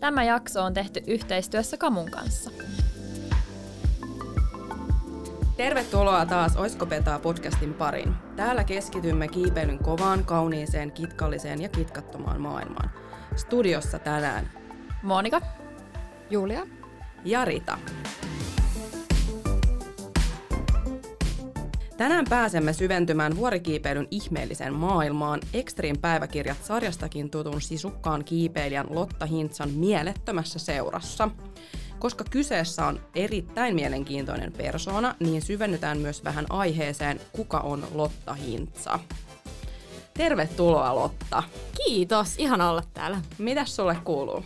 Tämä jakso on tehty yhteistyössä Kamun kanssa. Tervetuloa taas Oisko Petaa podcastin pariin. Täällä keskitymme kiipeilyn kovaan, kauniiseen, kitkalliseen ja kitkattomaan maailmaan. Studiossa tänään Monika. Julia. ja Rita. Tänään pääsemme syventymään vuorikiipeilyn ihmeelliseen maailmaan Extreme päiväkirjat sarjastakin tutun sisukkaan kiipeilijän Lotta Hintsan mielettömässä seurassa. Koska kyseessä on erittäin mielenkiintoinen persoona, niin syvennytään myös vähän aiheeseen, kuka on Lotta Hintsa. Tervetuloa Lotta. Kiitos, ihan olla täällä. Mitäs sulle kuuluu?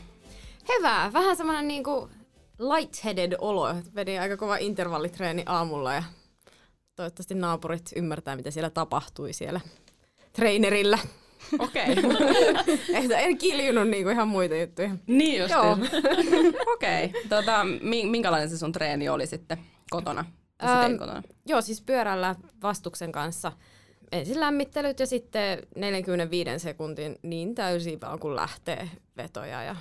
Hyvä, vähän semmoinen niinku lightheaded olo. Vedin aika kova intervallitreeni aamulla ja toivottavasti naapurit ymmärtää, mitä siellä tapahtui siellä trainerillä. Okei. Ehkä en kiljunut niinku ihan muita juttuja. niin just. Joo. Okei. Tota, mi- minkälainen se sun treeni oli sitten kotona? Ähm, kotona? Joo, siis pyörällä vastuksen kanssa. Ensin lämmittelyt ja sitten 45 sekuntin niin täysin vaan kun lähtee vetoja ja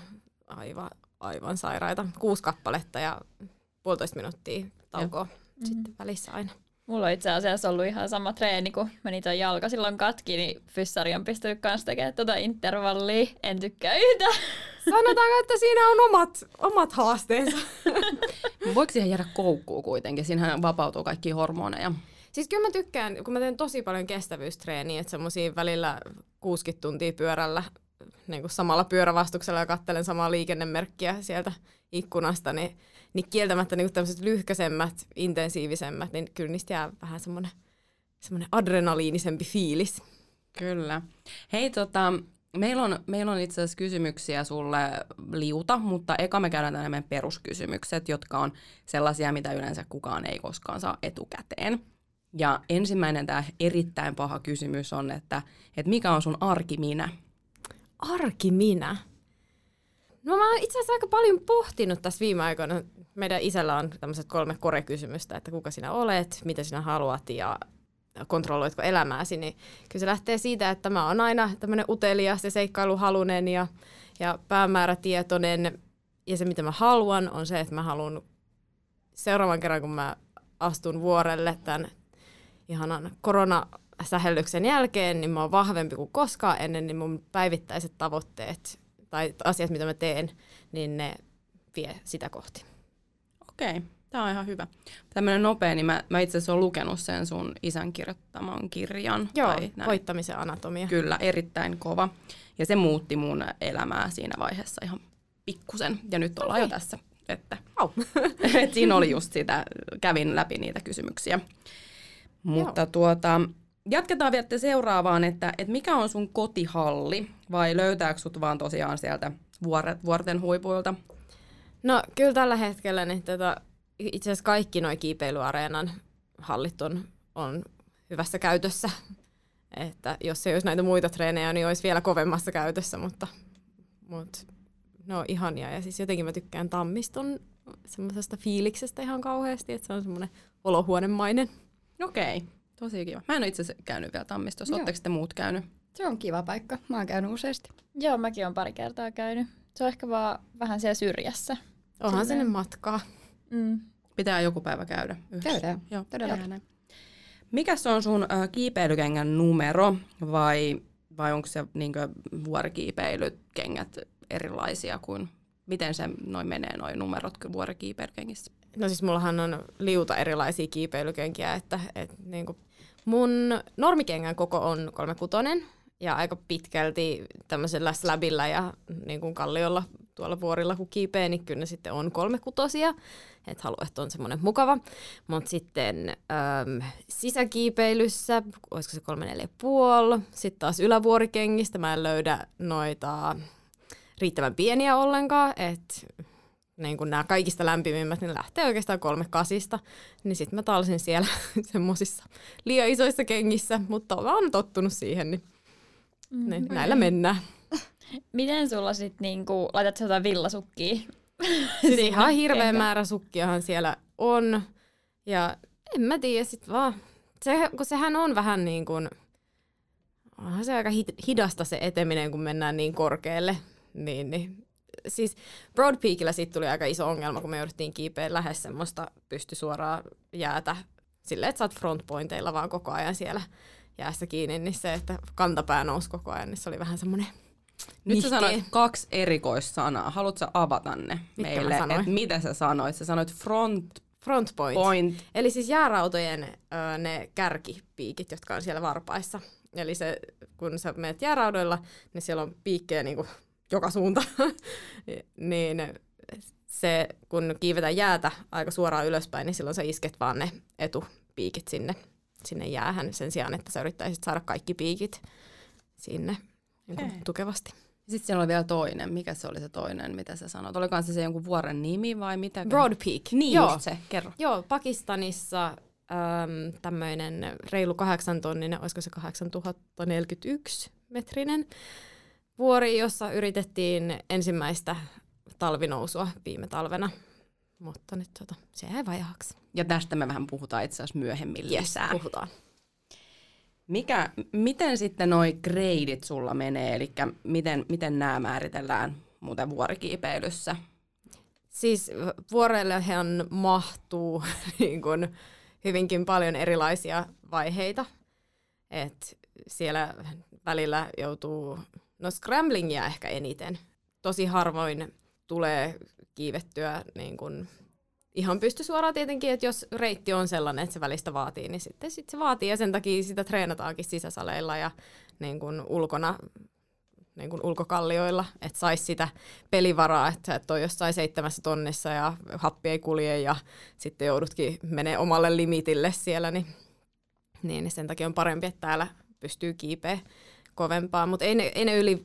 aivan, aivan sairaita. Kuusi kappaletta ja puolitoista minuuttia taukoa mm-hmm. sitten välissä aina. Mulla on itse asiassa ollut ihan sama treeni, kun meni toi jalka silloin katki, niin fyssari on pistänyt kanssa tekemään tuota intervallia. En tykkää yhtään. Sanotaanko, että siinä on omat, omat haasteensa. Voiko siihen jäädä koukkuun kuitenkin? Siinähän vapautuu kaikki hormoneja. Siis kyllä mä tykkään, kun mä teen tosi paljon kestävyystreeniä, että semmosia välillä 60 tuntia pyörällä niin kuin samalla pyörävastuksella ja kattelen samaa liikennemerkkiä sieltä ikkunasta, niin, niin kieltämättä niin tämmöiset lyhkäisemmät, intensiivisemmät, niin kyllä niistä jää vähän semmoinen semmoinen adrenaliinisempi fiilis. Kyllä. Hei, tota, meillä on, meillä on itse asiassa kysymyksiä sulle liuta, mutta eka me käydään meidän peruskysymykset, jotka on sellaisia, mitä yleensä kukaan ei koskaan saa etukäteen. Ja ensimmäinen tämä erittäin paha kysymys on, että, että mikä on sun arki minä? Arki minä. No mä oon itse asiassa aika paljon pohtinut tässä viime aikoina. Meidän isällä on tämmöiset kolme korekysymystä, että kuka sinä olet, mitä sinä haluat ja kontrolloitko elämääsi, niin kyllä se lähtee siitä, että mä oon aina tämmöinen utelias ja seikkailuhalunen ja, ja päämäärätietoinen. Ja se, mitä mä haluan, on se, että mä haluan seuraavan kerran, kun mä astun vuorelle tämän ihanan koronasähellyksen jälkeen, niin mä oon vahvempi kuin koskaan ennen, niin mun päivittäiset tavoitteet tai asiat, mitä mä teen, niin ne vie sitä kohti. Okei, tämä on ihan hyvä. Tämmöinen nopea, niin mä, mä itse asiassa olen lukenut sen sun isän kirjoittaman kirjan. Joo, tai näin. voittamisen anatomia. Kyllä, erittäin kova. Ja se muutti mun elämää siinä vaiheessa ihan pikkusen. Ja nyt ollaan jo tässä. Että, Au. et siinä oli just sitä, kävin läpi niitä kysymyksiä. Mutta tuota, jatketaan vielä seuraavaan, että, että mikä on sun kotihalli vai löytääkö sut vaan tosiaan sieltä vuoret, vuorten huipuilta? No kyllä tällä hetkellä niin tota, itse asiassa kaikki nuo kiipeilyareenan hallit on, on hyvässä käytössä. Että jos ei olisi näitä muita treenejä, niin olisi vielä kovemmassa käytössä, mutta, mutta ne on ihania. Ja siis jotenkin mä tykkään tammiston semmoisesta fiiliksestä ihan kauheasti, että se on semmoinen olohuonemainen. Okei, tosi kiva. Mä en ole itse asiassa käynyt vielä Tammistossa. Oletteko te muut käynyt? Se on kiva paikka. Mä oon käynyt useasti. Joo, mäkin olen pari kertaa käynyt. Se on ehkä vaan vähän siellä syrjässä. Onhan sinne matkaa. Mm. Pitää joku päivä käydä yhdessä. Käydään. Joo, Todellakin. näin. Mikäs on sun äh, kiipeilykengän numero vai, vai onko se niinkö vuorikiipeilykengät erilaisia kuin, miten se noin menee noin numerot vuorikiipeilykengissä? No siis mullahan on liuta erilaisia kiipeilykenkiä, että, että niin kuin mun normikengän koko on kolmekutonen ja aika pitkälti tämmöisellä slabilla ja niin kuin kalliolla tuolla vuorilla kun kiipee, niin kyllä ne sitten on kolmekutosia, että haluan, että on semmoinen mukava. Mutta sitten äm, sisäkiipeilyssä, olisiko se kolme neljä puoli, sitten taas ylävuorikengistä mä en löydä noita riittävän pieniä ollenkaan, että niin kun nämä kaikista lämpimimmät, niin lähtee oikeastaan kolme kasista. Niin sitten mä talsin siellä semmoisissa liian isoissa kengissä, mutta oon tottunut siihen, niin, Mm. niin näillä mennään. Miten sulla sit niinku, laitat sä jotain villasukkia? Siis ihan hirveä Kenkään. määrä sukkiahan siellä on. Ja en mä tiedä sit vaan. Se, kun sehän on vähän niin kuin, onhan se aika hid- hidasta se eteminen, kun mennään niin korkealle. Niin, niin siis Broad Peakillä siitä tuli aika iso ongelma, kun me jouduttiin kiipeä lähes semmoista pysty suoraan jäätä silleen, että sä oot frontpointeilla vaan koko ajan siellä jäässä kiinni, niin se, että kantapää nousi koko ajan, niin se oli vähän semmoinen Nyt sä sanoit kaksi erikoissanaa. Haluatko avata ne Mitkä meille? Et mitä sä sanoit? Sä sanoit front front point. point. Eli siis jäärautojen ö, ne kärkipiikit, jotka on siellä varpaissa. Eli se, kun sä menet jääraudoilla, niin siellä on piikkejä niin kuin joka suunta. niin se, kun kiivetään jäätä aika suoraan ylöspäin, niin silloin sä isket vaan ne etupiikit sinne, sinne jäähän sen sijaan, että sä yrittäisit saada kaikki piikit sinne niin kuin tukevasti. Sitten siellä oli vielä toinen. Mikä se oli se toinen, mitä sä sanoit? Olikohan se se jonkun vuoren nimi vai mitä? Broad Peak. Niin Joo. se, kerro. Joo, Pakistanissa äm, tämmöinen reilu kahdeksan tonninen, olisiko se 8041 metrinen vuori, jossa yritettiin ensimmäistä talvinousua viime talvena. Mutta nyt tota, se jäi vajaaksi. Ja tästä me vähän puhutaan itse asiassa myöhemmin Yes, lisää. puhutaan. Mikä, miten sitten noi gradeit sulla menee, eli miten, miten nämä määritellään muuten vuorikiipeilyssä? Siis vuorellehan mahtuu niin kun, hyvinkin paljon erilaisia vaiheita. Et siellä välillä joutuu, no scramblingia ehkä eniten. Tosi harvoin tulee kiivettyä niin kun, ihan pysty suoraan tietenkin, että jos reitti on sellainen, että se välistä vaatii, niin sitten sit se vaatii ja sen takia sitä treenataankin sisäsaleilla ja niin kun, ulkona niin kuin ulkokallioilla, että saisi sitä pelivaraa, että sä et ole jossain seitsemässä tonnissa ja happi ei kulje ja sitten joudutkin menee omalle limitille siellä, niin, niin sen takia on parempi, että täällä pystyy kiipeä kovempaa, mutta ei ne, ei ne yli,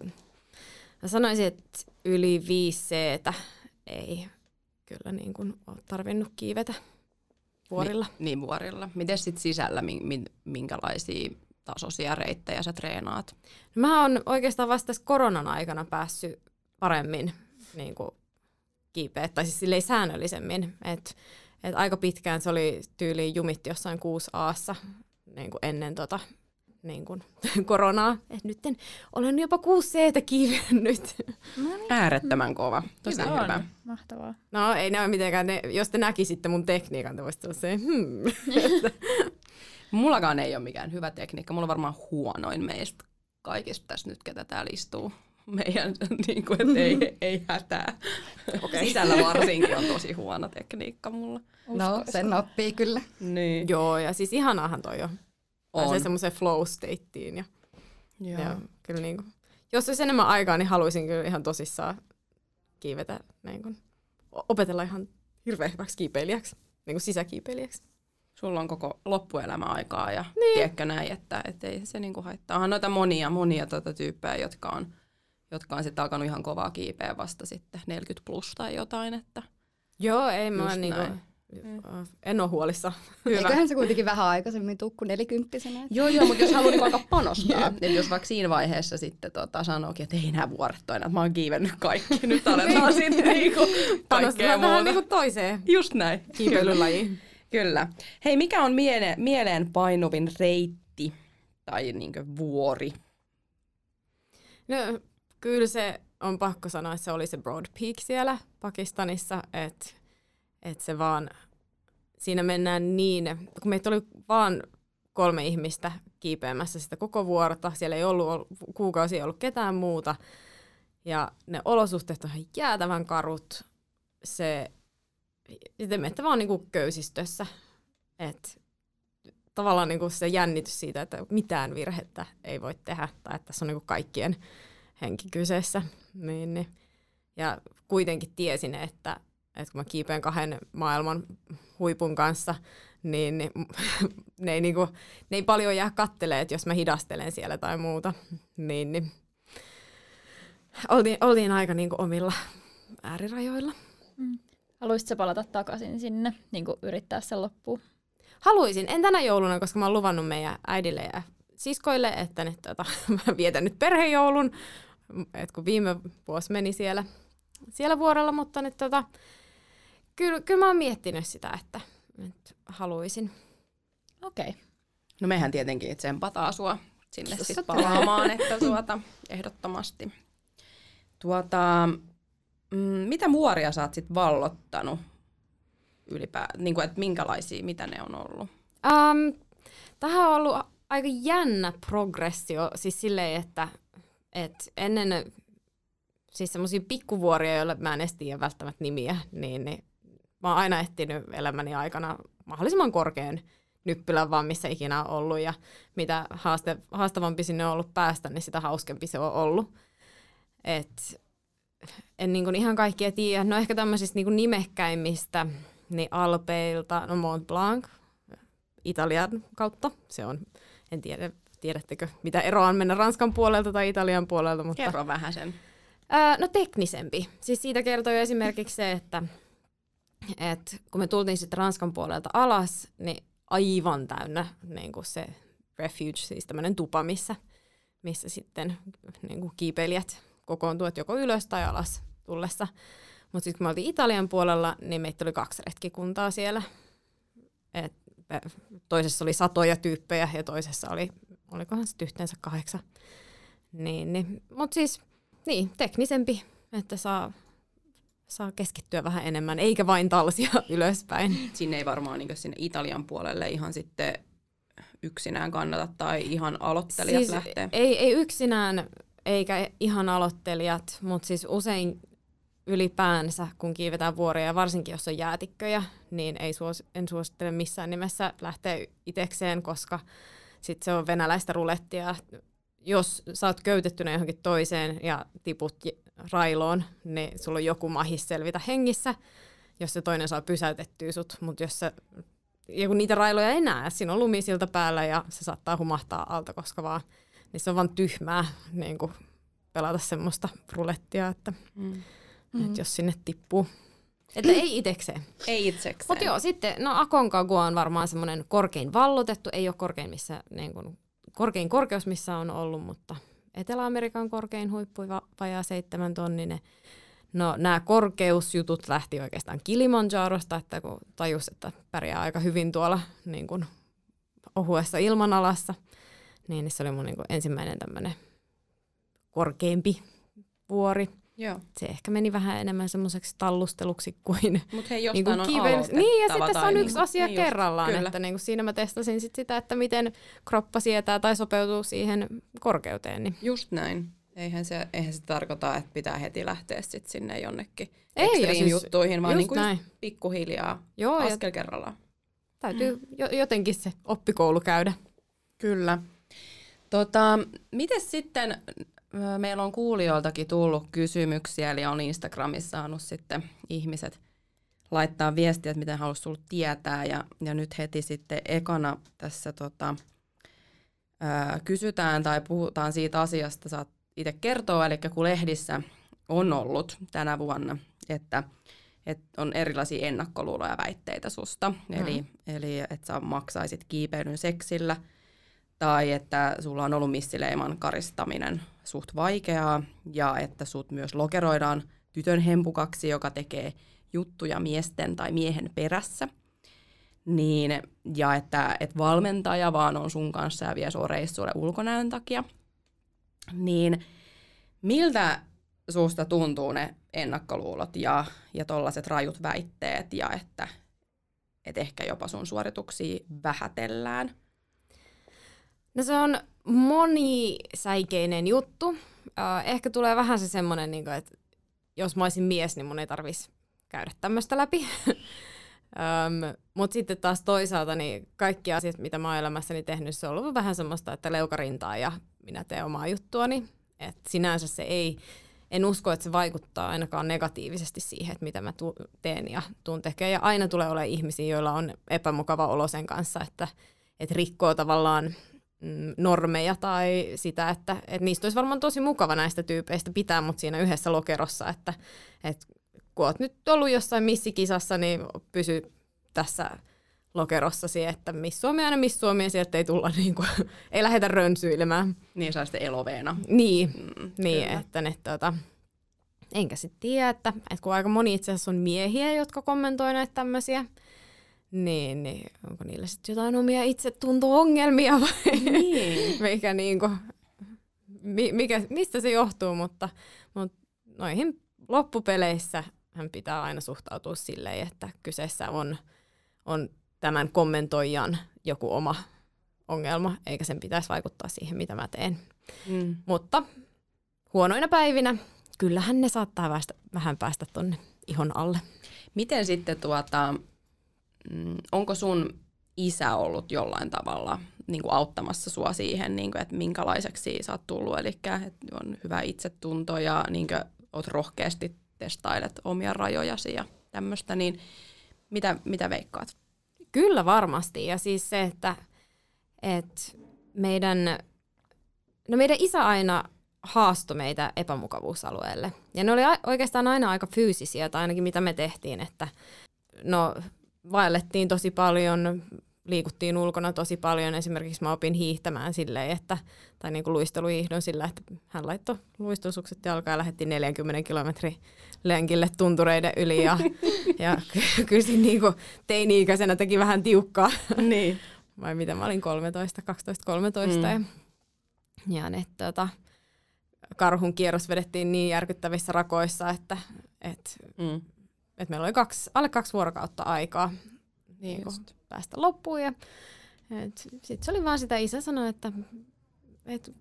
mä sanoisin, että yli 5 c ei kyllä niin kuin tarvinnut kiivetä vuorilla. Niin, niin vuorilla. Miten sitten sisällä, min, min, minkälaisia tasoisia reittejä sä treenaat? No Mä oon oikeastaan vasta tässä koronan aikana päässyt paremmin niin kuin kiipeä, tai siis silleen säännöllisemmin. Et, et aika pitkään se oli tyyliin jumitti jossain 6 aassa niin kuin ennen tota, niin kuin, koronaa. Et nyt olen jopa 6 c kiivennyt. Äärettömän kova. Tosi Hyvä hyvä. on. Mahtavaa. No ei ole mitenkään, ne, jos te näkisitte mun tekniikan, te voisitte olla se, hmm. Mullakaan ei ole mikään hyvä tekniikka. Mulla on varmaan huonoin meistä kaikista tässä nyt, ketä täällä istuu. Meidän, niin kuin, et ei, ei hätää. Okay. Sisällä varsinkin on tosi huono tekniikka mulla. No, sen oppii kyllä. Niin. Joo, ja siis ihanaahan toi jo. Pääsee On. semmoiseen flow stateen ja Joo. Ja kyllä niin kuin, jos olisi enemmän aikaa, niin haluaisin kyllä ihan tosissaan kiivetä, niin kuin, opetella ihan hirveän hyväksi kiipeilijäksi, niin kuin sisäkiipeilijäksi. Sulla on koko loppuelämä aikaa ja niin. tiedätkö näin, että et ei se niinku haittaa. Onhan noita monia, monia tota tyyppejä, jotka on, jotka on sitten alkanut ihan kovaa kiipeä vasta sitten 40 plus tai jotain. Että Joo, ei mä Just niin näin. kuin, en ole huolissa. Eiköhän se kuitenkin vähän aikaisemmin tukku nelikymppisenä. Joo, joo, mutta jos haluaa niinku alkaa panostaa, eli jos vaikka siinä vaiheessa sitten tota, sanookin, että ei nämä vuoret ole enää, että mä oon kiivennyt kaikki, nyt aletaan sitten niinku kaikkea Panostetaan vähän muuta. niin kuin toiseen Just näin. kiipeilylajiin. Kyllä. Hei, mikä on miele- mieleen painuvin reitti tai niinkö vuori? No, kyllä se on pakko sanoa, että se oli se Broad Peak siellä Pakistanissa, että et se vaan, siinä mennään niin, kun meitä oli vaan kolme ihmistä kiipeämässä sitä koko vuorta, siellä ei ollut kuukausi ei ollut ketään muuta, ja ne olosuhteet on ihan jäätävän karut, se, te menette vaan niinku köysistössä, että tavallaan niinku se jännitys siitä, että mitään virhettä ei voi tehdä, tai että tässä on niinku kaikkien henki kyseessä. Niin, niin. Ja kuitenkin tiesin, että, että kun mä kiipeen kahden maailman huipun kanssa, niin, niin ne, ei niinku, ne ei paljon jää kattelee, että jos mä hidastelen siellä tai muuta. Niin, niin. Oltiin, oltiin aika niinku omilla äärirajoilla. Haluaisitko sä palata takaisin sinne, niin kuin yrittää sen loppuun? Haluaisin, en tänä jouluna, koska mä oon luvannut meidän äidille ja siskoille, että ne, tota, mä vietän nyt perhejoulun, et kun viime vuosi meni siellä, siellä vuorella, mutta nyt tota, kyllä, kyllä mä oon miettinyt sitä, että nyt haluaisin. Okei. Okay. No mehän tietenkin tsempataan sua sinne sitten palaamaan, että tuota, ehdottomasti. Tuota, mm, mitä vuoria sä oot sit vallottanut ylipää, niin kuin, että minkälaisia, mitä ne on ollut? Um, tähän on ollut aika jännä progressio, siis silleen, että et ennen siis semmoisia pikkuvuoria, joille mä en edes tiedä välttämättä nimiä, niin, niin mä oon aina etsinyt elämäni aikana mahdollisimman korkean nyppylän vaan missä ikinä on ollut ja mitä haaste, haastavampi sinne on ollut päästä, niin sitä hauskempi se on ollut. Et en niin ihan kaikkia tiedä. No ehkä tämmöisistä niin nimekkäimmistä, niin Alpeilta, no Mont Blanc, Italian kautta. Se on, en tiedä, tiedättekö, mitä eroa on mennä Ranskan puolelta tai Italian puolelta. Mutta, Kerro vähän sen. No teknisempi. Siis siitä kertoo jo esimerkiksi se, että et kun me tultiin sitten Ranskan puolelta alas, niin aivan täynnä niin kuin se refuge, siis tämmöinen tupa, missä, missä sitten niin kuin kiipeilijät kokoontuvat joko ylös tai alas tullessa. Mutta sitten kun me oltiin Italian puolella, niin meitä oli kaksi retkikuntaa siellä. Et toisessa oli satoja tyyppejä ja toisessa oli, olikohan se yhteensä kahdeksan. Niin, niin. Mutta siis niin, teknisempi, että saa, saa keskittyä vähän enemmän, eikä vain talsia ylöspäin. Sinne ei varmaan niin sinne Italian puolelle ihan sitten yksinään kannata tai ihan aloittelijat siis lähtee. Ei, ei yksinään eikä ihan aloittelijat, mutta siis usein ylipäänsä, kun kiivetään vuoria, ja varsinkin jos on jäätikköjä, niin ei suos, en suosittele missään nimessä lähteä itekseen, koska sit se on venäläistä rulettia. Jos sä oot köytettynä johonkin toiseen ja tiput railoon, niin sulla on joku mahis selvitä hengissä, jos se toinen saa pysäytettyä sut, mutta jos sä, ja kun niitä railoja ei näe, siinä on lumisilta päällä ja se saattaa humahtaa alta, koska vaan, niin se on vaan tyhmää niin kuin pelata semmoista rulettia, että mm mm-hmm. että jos sinne tippuu. Että ei itsekseen. Ei itsekseen. Mutta joo, sitten, no Aconcagua on varmaan semmoinen korkein vallotettu, ei ole korkein, missä, niin kuin, korkein korkeus, missä on ollut, mutta Etelä-Amerikan korkein huippu, vajaa seitsemän tonninen. No nämä korkeusjutut lähti oikeastaan Kilimanjarosta, että kun tajus, että pärjää aika hyvin tuolla niin kuin ohuessa ilmanalassa, niin se oli mun niin kuin ensimmäinen tämmöinen korkeampi vuori. Joo. Se ehkä meni vähän enemmän semmoiseksi tallusteluksi kuin... Mutta hei, niin on kiven... Niin, ja sitten se on yksi asia niin kerrallaan. Just, että niin kuin siinä mä testasin sit sitä, että miten kroppa sietää tai sopeutuu siihen korkeuteen. Niin. Just näin. Eihän se, eihän se tarkoita, että pitää heti lähteä sit sinne jonnekin Ei, siis, juttuihin, vaan niin kuin näin. pikkuhiljaa, Joo, askel kerrallaan. Täytyy mm. jotenkin se oppikoulu käydä. Kyllä. Tota, miten sitten meillä on kuulijoiltakin tullut kysymyksiä, eli on Instagramissa saanut sitten ihmiset laittaa viestiä, että miten haluaisi tulla tietää. Ja, ja nyt heti sitten ekana tässä tota, ää, kysytään tai puhutaan siitä asiasta, saat itse kertoa, eli kun lehdissä on ollut tänä vuonna, että, että on erilaisia ennakkoluuloja väitteitä susta, mm. eli, eli että sä maksaisit kiipeilyn seksillä – tai että sulla on ollut missileiman karistaminen suht vaikeaa ja että sut myös lokeroidaan tytön hempukaksi, joka tekee juttuja miesten tai miehen perässä. Niin, ja että, että valmentaja vaan on sun kanssa ja vie sua reissuille ulkonäön takia. Niin miltä susta tuntuu ne ennakkoluulot ja, ja tollaiset rajut väitteet ja että, että ehkä jopa sun suorituksia vähätellään? No se on monisäikeinen juttu. Ehkä tulee vähän se semmoinen, niin että jos mä olisin mies, niin mun ei tarvitsisi käydä tämmöistä läpi. um, Mutta sitten taas toisaalta niin kaikki asiat, mitä mä oon elämässäni tehnyt, se on ollut vähän semmoista, että leukarintaa ja minä teen omaa juttuani. Et sinänsä se ei, en usko, että se vaikuttaa ainakaan negatiivisesti siihen, että mitä mä tu- teen ja tuun tekemään. Ja aina tulee olemaan ihmisiä, joilla on epämukava olo sen kanssa, että, että rikkoo tavallaan normeja tai sitä, että, että niistä olisi varmaan tosi mukava näistä tyypeistä pitää mut siinä yhdessä lokerossa, että, että kun oot nyt ollut jossain missikisassa, niin pysy tässä lokerossasi, että miss Suomi aina miss Suomi ja sieltä ei tulla niin kuin, ei lähdetä rönsyilemään. Niin saa sitten eloveena. Niin, mm, niin että ne tota, enkä sitten tiedä, että, että kun aika moni itse asiassa on miehiä, jotka kommentoi näitä tämmöisiä, niin, niin onko niillä sitten jotain omia itsetunto-ongelmia vai niin. mikä, niin kuin, mikä, mistä se johtuu, mutta, mutta noihin loppupeleissä hän pitää aina suhtautua silleen, että kyseessä on, on tämän kommentoijan joku oma ongelma, eikä sen pitäisi vaikuttaa siihen, mitä mä teen. Mm. Mutta huonoina päivinä kyllähän ne saattaa vähän päästä tonne ihon alle. Miten sitten tuota, onko sun isä ollut jollain tavalla niin kuin auttamassa sua siihen, niin kuin, että minkälaiseksi sä oot tullut, eli että on hyvä itsetunto ja niin kuin, oot rohkeasti testailet omia rajojasi ja tämmöistä, niin mitä, mitä veikkaat? Kyllä varmasti, ja siis se, että, että meidän, no meidän isä aina haastoi meitä epämukavuusalueelle. Ja ne oli oikeastaan aina aika fyysisiä, tai ainakin mitä me tehtiin, että no vaellettiin tosi paljon, liikuttiin ulkona tosi paljon. Esimerkiksi mä opin hiihtämään silleen, että, tai niin kuin luisteluhiihdon sillä, että hän laittoi luistusukset jalkaan ja lähetti 40 kilometri lenkille tuntureiden yli. Ja, ja kyllä siinä niin kuin teini-ikäisenä teki vähän tiukkaa. Niin. Vai mitä mä olin 13, 12, 13. Mm. Ja, ja ne, tota, karhun kierros vedettiin niin järkyttävissä rakoissa, että et, mm. Et meillä oli kaksi, alle kaksi vuorokautta aikaa niin kuin, päästä loppuun. Ja, sitten se oli vaan sitä, isä sanoi, että et,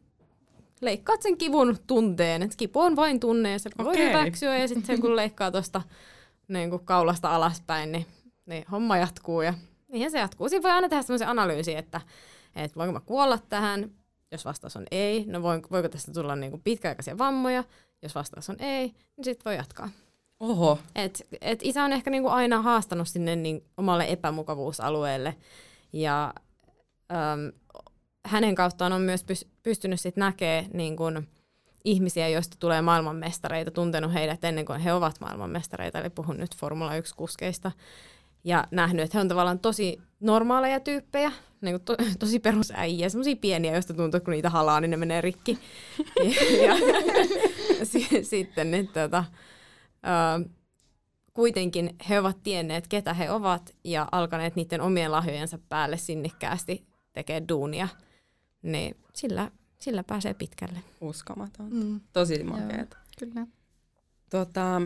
leikkaat sen kivun tunteen, että kipu on vain tunne ja se okay. voi hyväksyä ja sitten kun leikkaa tuosta niin kaulasta alaspäin, niin, niin homma jatkuu ja niinhän se jatkuu. Siinä voi aina tehdä sellaisen analyysin, että, että voinko mä kuolla tähän, jos vastaus on ei, no voiko tästä tulla niin kuin pitkäaikaisia vammoja, jos vastaus on ei, niin sitten voi jatkaa. Oho. Et, et isä on ehkä niinku aina haastanut sinne niin omalle epämukavuusalueelle ja äm, hänen kauttaan on myös pystynyt sit näkemään niin ihmisiä, joista tulee maailmanmestareita, tuntenut heidät ennen kuin he ovat maailmanmestareita, eli puhun nyt Formula 1-kuskeista, ja nähnyt, että he on tavallaan tosi normaaleja tyyppejä, niin kuin to, tosi perusäijä, semmoisia pieniä, joista tuntuu, että kun niitä halaa, niin ne menee rikki. ja, ja sitten, että tota, ö, kuitenkin he ovat tienneet, ketä he ovat ja alkaneet niiden omien lahjojensa päälle sinnikkäästi tekee duunia, niin sillä, sillä pääsee pitkälle. Uskomaton. Mm. Tosi makeeta. Kyllä. Tota,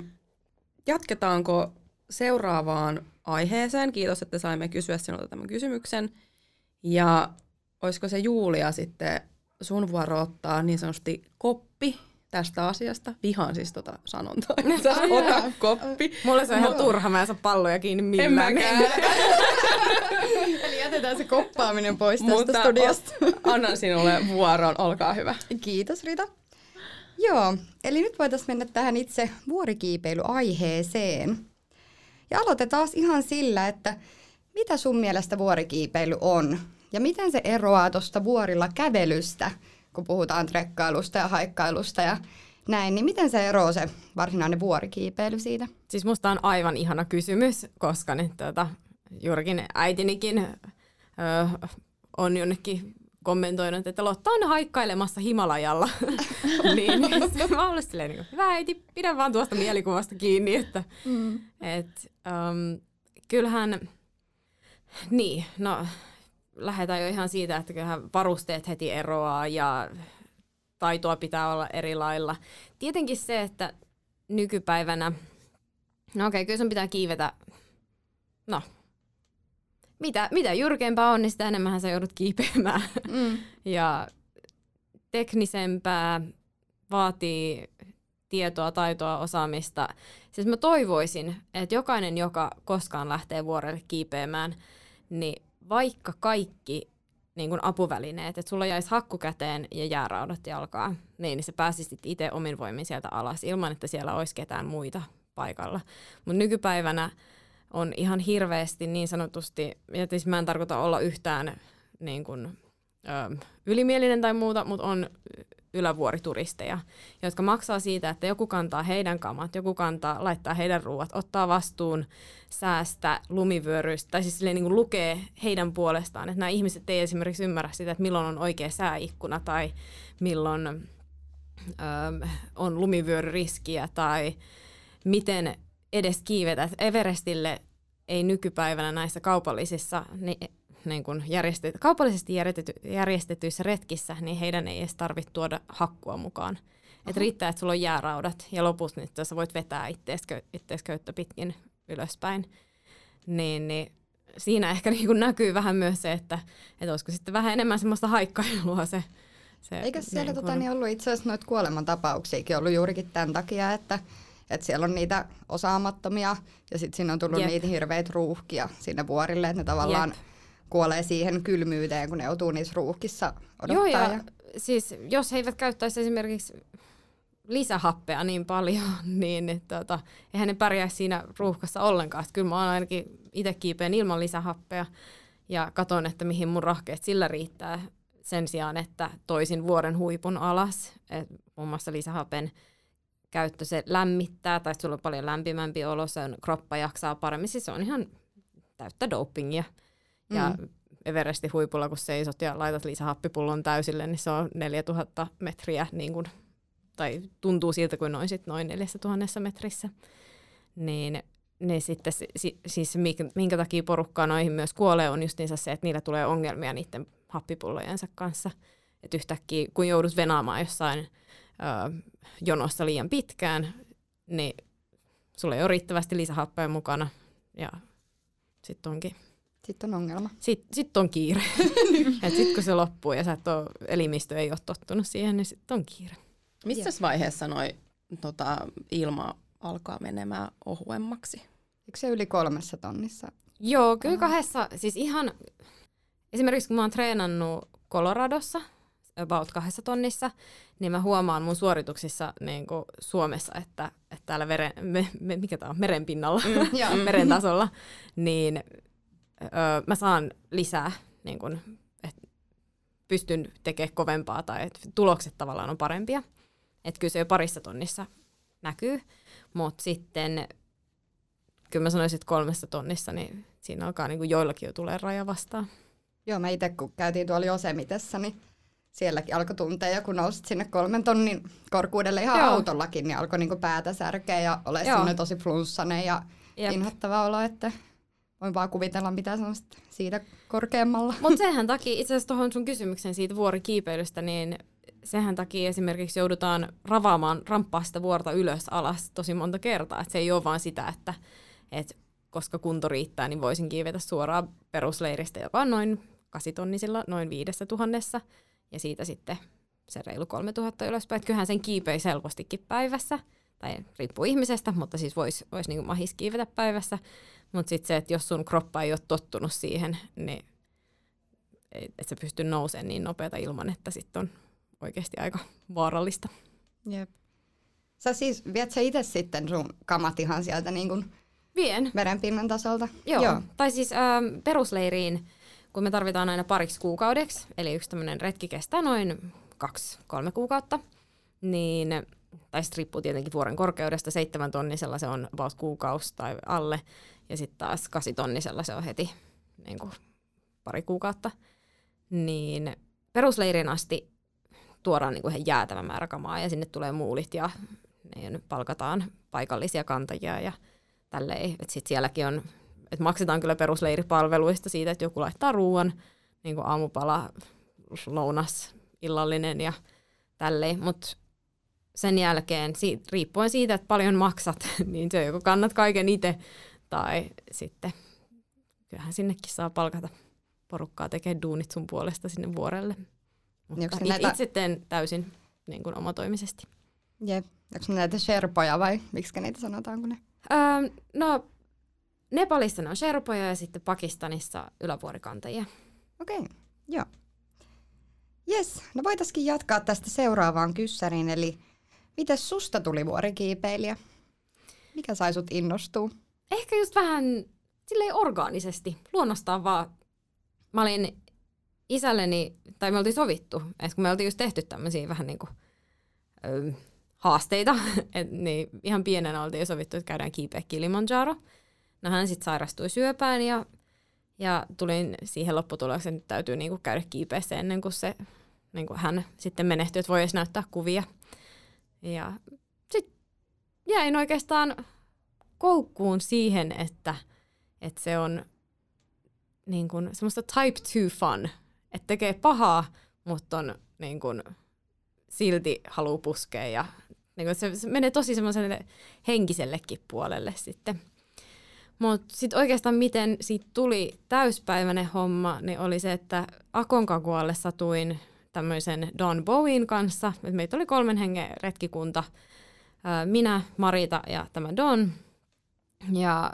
jatketaanko seuraavaan aiheeseen? Kiitos, että saimme kysyä sinulta tämän kysymyksen. Ja olisiko se Julia sitten sun vuoro ottaa niin sanotusti koppi tästä asiasta. Vihaan siis tota sanontaa. Ota koppi. Mulle se on ihan turha, mä en saa palloja kiinni millään. Eli jätetään se koppaaminen pois tästä studiosta. annan sinulle vuoron, olkaa hyvä. Kiitos Rita. Joo, eli nyt voitaisiin mennä tähän itse vuorikiipeilyaiheeseen. Ja aloitetaan ihan sillä, että mitä sun mielestä vuorikiipeily on? Ja miten se eroaa tuosta vuorilla kävelystä – kun puhutaan trekkailusta ja haikkailusta ja näin, niin miten se eroaa se varsinainen vuorikiipeily siitä? Siis musta on aivan ihana kysymys, koska nyt tuota, juurikin äitinikin ö, on jonnekin kommentoinut, että Lotta on haikkailemassa Himalajalla. niin, niin mä olen silleen, niin kuin, hyvä äiti, pidä vaan tuosta mielikuvasta kiinni, että mm. et, um, kyllähän, niin, no lähdetään jo ihan siitä, että kyllähän varusteet heti eroaa ja taitoa pitää olla eri lailla. Tietenkin se, että nykypäivänä, no okei, kyllä sun pitää kiivetä, no, mitä, mitä jyrkempää on, niin sitä enemmän sä joudut kiipeämään. Mm. ja teknisempää vaatii tietoa, taitoa, osaamista. Siis mä toivoisin, että jokainen, joka koskaan lähtee vuorelle kiipeämään, niin vaikka kaikki niin kuin apuvälineet, että sulla jäisi hakku käteen ja jääraudat jalkaa, niin, sä pääsisit itse omin voimin sieltä alas ilman, että siellä olisi ketään muita paikalla. Mutta nykypäivänä on ihan hirveästi niin sanotusti, ja siis mä en tarkoita olla yhtään niin kuin, ö, ylimielinen tai muuta, mutta on ylävuorituristeja, jotka maksaa siitä, että joku kantaa heidän kamat, joku kantaa, laittaa heidän ruuat, ottaa vastuun säästä, lumivyöryistä, tai siis niin kuin lukee heidän puolestaan, että nämä ihmiset ei esimerkiksi ymmärrä sitä, että milloin on oikea sääikkuna tai milloin ö, on lumivyöryriskiä tai miten edes kiivetä. Everestille ei nykypäivänä näissä kaupallisissa niin niin kuin järjestet, kaupallisesti järjestetty, järjestetyissä retkissä, niin heidän ei edes tarvitse tuoda hakkua mukaan. Että riittää, että sulla on jääraudat ja loput niin sä voit vetää ittees, ittees köyttä pitkin ylöspäin. Niin, niin siinä ehkä niin kuin näkyy vähän myös se, että, että olisiko sitten vähän enemmän semmoista haikkailua se, se Eikö siellä niin, tota, niin ollut itse asiassa noita kuolemantapauksiakin ollut juurikin tämän takia, että, että siellä on niitä osaamattomia ja sitten siinä on tullut Jep. niitä hirveitä ruuhkia sinne vuorille, että ne tavallaan Jep. Kuolee siihen kylmyyteen, kun ne joutuu niissä ruuhkissa odottaa. Joo, ja, ja... siis jos he eivät käyttäisi esimerkiksi lisähappea niin paljon, niin tota, eihän ne pärjäisi siinä ruuhkassa ollenkaan. Että kyllä mä oon ainakin itse kiipeen ilman lisähappea ja katon, että mihin mun rahkeet sillä riittää sen sijaan, että toisin vuoren huipun alas. Et muun muassa lisähapen käyttö se lämmittää tai sulla on paljon lämpimämpi olo, on kroppa jaksaa paremmin. Siis se on ihan täyttä dopingia. Mm. Ja Everestin huipulla, kun seisot ja laitat lisähappipullon täysille, niin se on 4000 metriä niin kun tai tuntuu siltä kuin noin, sit noin 4000 metrissä, niin niin sitten siis minkä, takia porukkaa noihin myös kuolee on just se, että niillä tulee ongelmia niiden happipullojensa kanssa. Että yhtäkkiä kun joudut venaamaan jossain ö, jonossa liian pitkään, niin sulla ei ole riittävästi lisähappeja mukana ja sitten onkin sitten on ongelma. Sitten sit on kiire. sitten kun se loppuu ja sä et ole, elimistö ei ole tottunut siihen, niin sitten on kiire. Missä vaiheessa noi, tota, ilma alkaa menemään ohuemmaksi? Eikö se yli kolmessa tonnissa? Joo, kyllä kahdessa, siis ihan, esimerkiksi kun mä oon treenannut Coloradossa, about kahdessa tonnissa, niin mä huomaan mun suorituksissa niin kuin Suomessa, että, että täällä veren, me, me, mikä tää on, meren pinnalla, mm, meren tasolla, niin öö, mä saan lisää, niin kuin, että pystyn tekemään kovempaa tai että tulokset tavallaan on parempia. Että kyllä se jo parissa tonnissa näkyy, mutta sitten kyllä mä sanoisin, että kolmessa tonnissa, niin siinä alkaa niin kuin joillakin jo tulee raja vastaan. Joo, mä itse kun käytiin tuolla Josemitessa, niin sielläkin alkoi tunteja, kun nousit sinne kolmen tonnin korkuudelle ihan Joo. autollakin, niin alkoi niinku päätä särkeä ja ole sinne tosi flunssainen ja Jep. inhottava olo, että voin vaan kuvitella, mitä semmoista siitä korkeammalla. Mutta sehän takia, itse asiassa tuohon sun kysymykseen siitä vuorikiipeilystä, niin sehän takia esimerkiksi joudutaan ravaamaan ramppaa sitä vuorta ylös alas tosi monta kertaa. Et se ei ole vaan sitä, että et koska kunto riittää, niin voisin kiivetä suoraan perusleiristä, joka on noin kasitonnisilla, noin viidessä tuhannessa, ja siitä sitten se reilu 3000 ylöspäin. Et kyllähän sen kiipei helpostikin päivässä, tai riippuu ihmisestä, mutta siis voisi vois niinku mahis kiivetä päivässä. Mutta sitten se, että jos sun kroppa ei ole tottunut siihen, niin että se pystyy nousemaan niin nopeata ilman, että sitten on oikeasti aika vaarallista. Jep. Sä siis, viet sä itse sitten sun kamat ihan sieltä niin kuin Vien. merenpinnan tasolta? Joo. Joo. Tai siis ähm, perusleiriin, kun me tarvitaan aina pariksi kuukaudeksi, eli yksi tämmöinen retki kestää noin kaksi-kolme kuukautta, niin tai sitten riippuu tietenkin vuoren korkeudesta, seitsemän tonnisella se on about kuukausi tai alle, ja sitten taas kasitonnisella se on heti niin kuin pari kuukautta. Niin perusleirin asti tuodaan niin kuin ihan jäätävä määrä kamaa ja sinne tulee muulit ja niin palkataan paikallisia kantajia ja tälleen. Että sit sielläkin on, että maksetaan kyllä perusleiripalveluista siitä, että joku laittaa ruoan, niin kuin aamupala, lounas, illallinen ja tälleen. Mutta sen jälkeen, riippuen siitä, että paljon maksat, niin se joko kannat kaiken itse tai sitten kyllähän sinnekin saa palkata porukkaa tekemään duunit sun puolesta sinne vuorelle. Mutta it, näitä... itse teen täysin niin kuin omatoimisesti. Jep. Onko näitä sherpoja vai miksi niitä sanotaan? Kun ne? Öö, no, Nepalissa ne on sherpoja ja sitten Pakistanissa ylävuorikantajia. Okei, okay. joo. Jes, no voitaisiin jatkaa tästä seuraavaan kyssäriin, eli miten susta tuli vuorikiipeilijä? Mikä sai sut innostua? Ehkä just vähän silleen orgaanisesti, luonnostaan vaan. Mä olin isälleni, tai me oltiin sovittu, että kun me oltiin just tehty tämmöisiä vähän niin kuin, ö, haasteita, et, niin ihan pienenä oltiin sovittu, että käydään kiipeä Kilimanjaro. No hän sitten sairastui syöpään ja, ja tulin siihen lopputulokseen, että täytyy niin kuin käydä kiipeässä ennen kuin se niin kuin hän sitten menehtyi, että voi edes näyttää kuvia. Ja sitten jäin oikeastaan koukkuun siihen, että, että se on niin kuin semmoista type 2 fun, että tekee pahaa, mutta on niin kuin, silti haluaa puskea ja niin kuin se, se menee tosi semmoiselle henkisellekin puolelle sitten. Mutta sitten oikeastaan miten siitä tuli täyspäiväinen homma, niin oli se, että Akonkakualle satuin tämmöisen Don Bowin kanssa. Et meitä oli kolmen hengen retkikunta. Minä, Marita ja tämä Don. Ja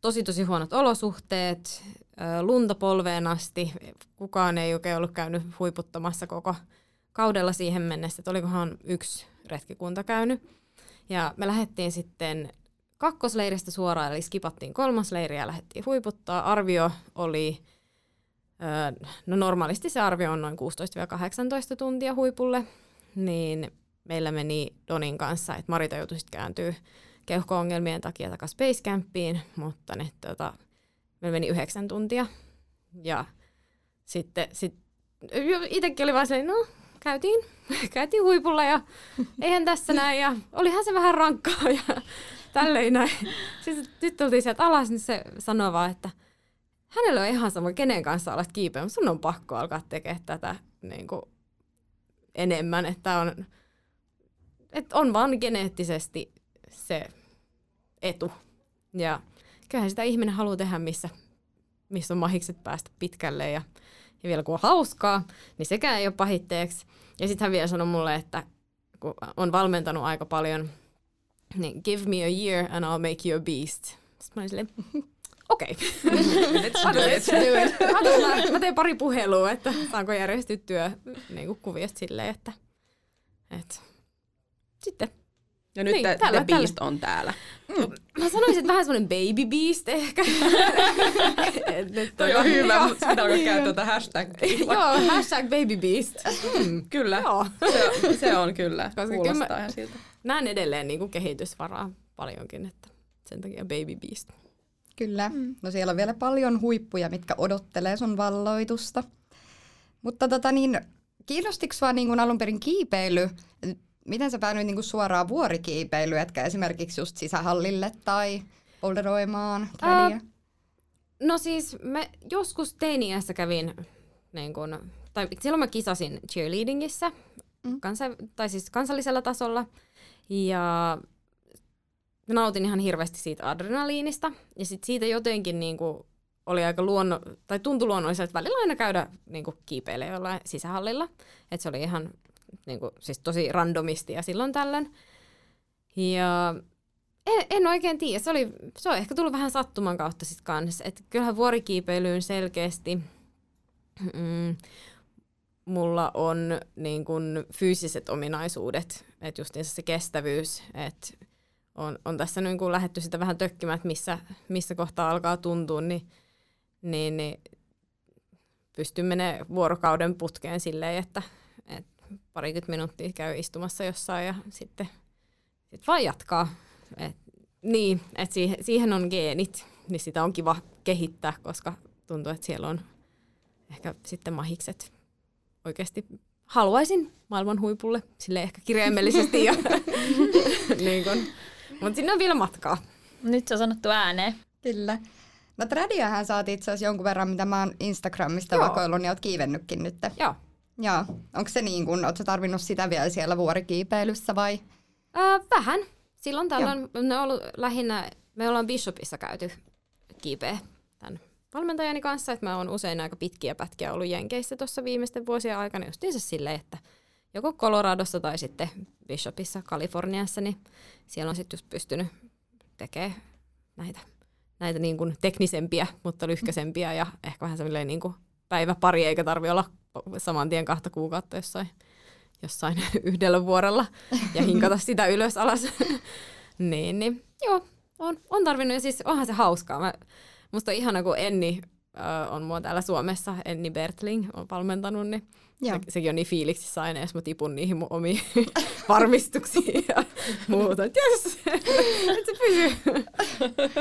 tosi tosi huonot olosuhteet, lunta polveen asti. Kukaan ei oikein ollut käynyt huiputtamassa koko kaudella siihen mennessä, että olikohan yksi retkikunta käynyt. Ja me lähdettiin sitten kakkosleiristä suoraan, eli skipattiin kolmas leiri ja lähdettiin huiputtaa. Arvio oli, no normaalisti se arvio on noin 16-18 tuntia huipulle, niin meillä meni Donin kanssa, että Marita joutui sitten kääntyä keuhko-ongelmien takia takaisin Basecampiin, mutta ne, tota, me meni yhdeksän tuntia. Ja sitten sit, itsekin oli vaan silleen, no käytiin, käytiin huipulla ja eihän tässä näin. Ja olihan se vähän rankkaa ja tälleen näin. Siis nyt tultiin sieltä alas, niin se sanoi vaan, että hänellä on ihan sama, kenen kanssa olet kiipeä, mutta sun on pakko alkaa tekemään tätä niin kuin, enemmän, että on, että on vaan geneettisesti se etu. Ja kyllähän sitä ihminen haluaa tehdä, missä, missä on mahikset päästä pitkälle ja, ja vielä kun on hauskaa, niin sekään ei ole pahitteeksi. Ja sitten hän vielä sanoi mulle, että kun on valmentanut aika paljon, niin give me a year and I'll make you a beast. Sitten mä olin silleen, okei. Okay. Let's do it. mä teen pari puhelua, että saanko järjestyttyä niin kuviosta silleen, että, että sitten ja nyt niin, the, tällä, the Beast tällä. on täällä. Mm. Mä sanoisin, että vähän semmoinen baby beast ehkä. Toi on hyvä, mutta sitä on käyttää tuota hashtagia. Joo, hashtag baby beast. Mm, kyllä, Joo. Se, se on kyllä. Koska Kuulostaa kyllä ihan siltä. Näen edelleen niin kuin kehitysvaraa paljonkin, että sen takia baby beast. Kyllä. Mm. No siellä on vielä paljon huippuja, mitkä odottelee sun valloitusta. Mutta tota niin, kiinnostiko sua niin kuin alun perin kiipeily? Miten sä päädyit niinku suoraan vuorikiipeilyyn, etkä esimerkiksi just sisähallille tai polderoimaan Uh, no siis mä joskus teiniässä kävin, niin kun, tai silloin mä kisasin cheerleadingissä, mm. kansa, tai siis kansallisella tasolla, ja nautin ihan hirveästi siitä adrenaliinista, ja sit siitä jotenkin niin kuin, oli aika luonno, tai tuntui luonnollisesti, että välillä aina käydä niin kiipeilemään jollain sisähallilla. Että se oli ihan niin kuin, siis tosi randomisti ja silloin tällöin. Ja en, en oikein tiedä, se, oli, se on ehkä tullut vähän sattuman kautta sitten kanssa. Että kyllähän vuorikiipeilyyn selkeästi mm, mulla on niin kun, fyysiset ominaisuudet, että just se kestävyys, että on, on tässä niin kun lähetty sitä vähän tökkimään, että missä, missä kohtaa alkaa tuntua, niin, niin, niin pystyn menemään vuorokauden putkeen silleen, että parikymmentä minuuttia käy istumassa jossain ja sitten sit vaan jatkaa. Et, niin, että siihen, siihen on geenit, niin sitä on kiva kehittää, koska tuntuu, että siellä on ehkä sitten mahikset oikeasti haluaisin maailman huipulle, sille ehkä kirjaimellisesti. Ja, niin kun, mutta sinne on vielä matkaa. Nyt se on sanottu ääneen. Kyllä. No tradiahan saat itse asiassa jonkun verran, mitä mä oon Instagramista Joo. vakoillut, niin oot kiivennytkin nyt. Joo. Joo. Onko se niin kuin, ootko tarvinnut sitä vielä siellä vuorikiipeilyssä vai? Öö, vähän. Silloin tällöin ne on ollut lähinnä, me ollaan Bishopissa käyty kiipeä tämän valmentajani kanssa, että mä oon usein aika pitkiä pätkiä ollut Jenkeissä tuossa viimeisten vuosien aikana, justiinsa silleen, että joko Coloradossa tai sitten Bishopissa Kaliforniassa, niin siellä on sitten just pystynyt tekemään näitä, näitä niin kuin teknisempiä, mutta lyhkäisempiä ja ehkä vähän semmoinen niin kuin päivä pari, eikä tarvi olla saman tien kahta kuukautta jossain, jossain yhdellä vuorella ja hinkata sitä ylös alas. niin, niin, joo, on, on tarvinnut ja siis onhan se hauskaa. Mä, musta on ihana, kun Enni äh, on mua täällä Suomessa, Enni Bertling on valmentanut, niin se, sekin on niin fiiliksissä aina, jos mä tipun niihin mun omiin varmistuksiin ja muuta. Että jes, et se pysyy.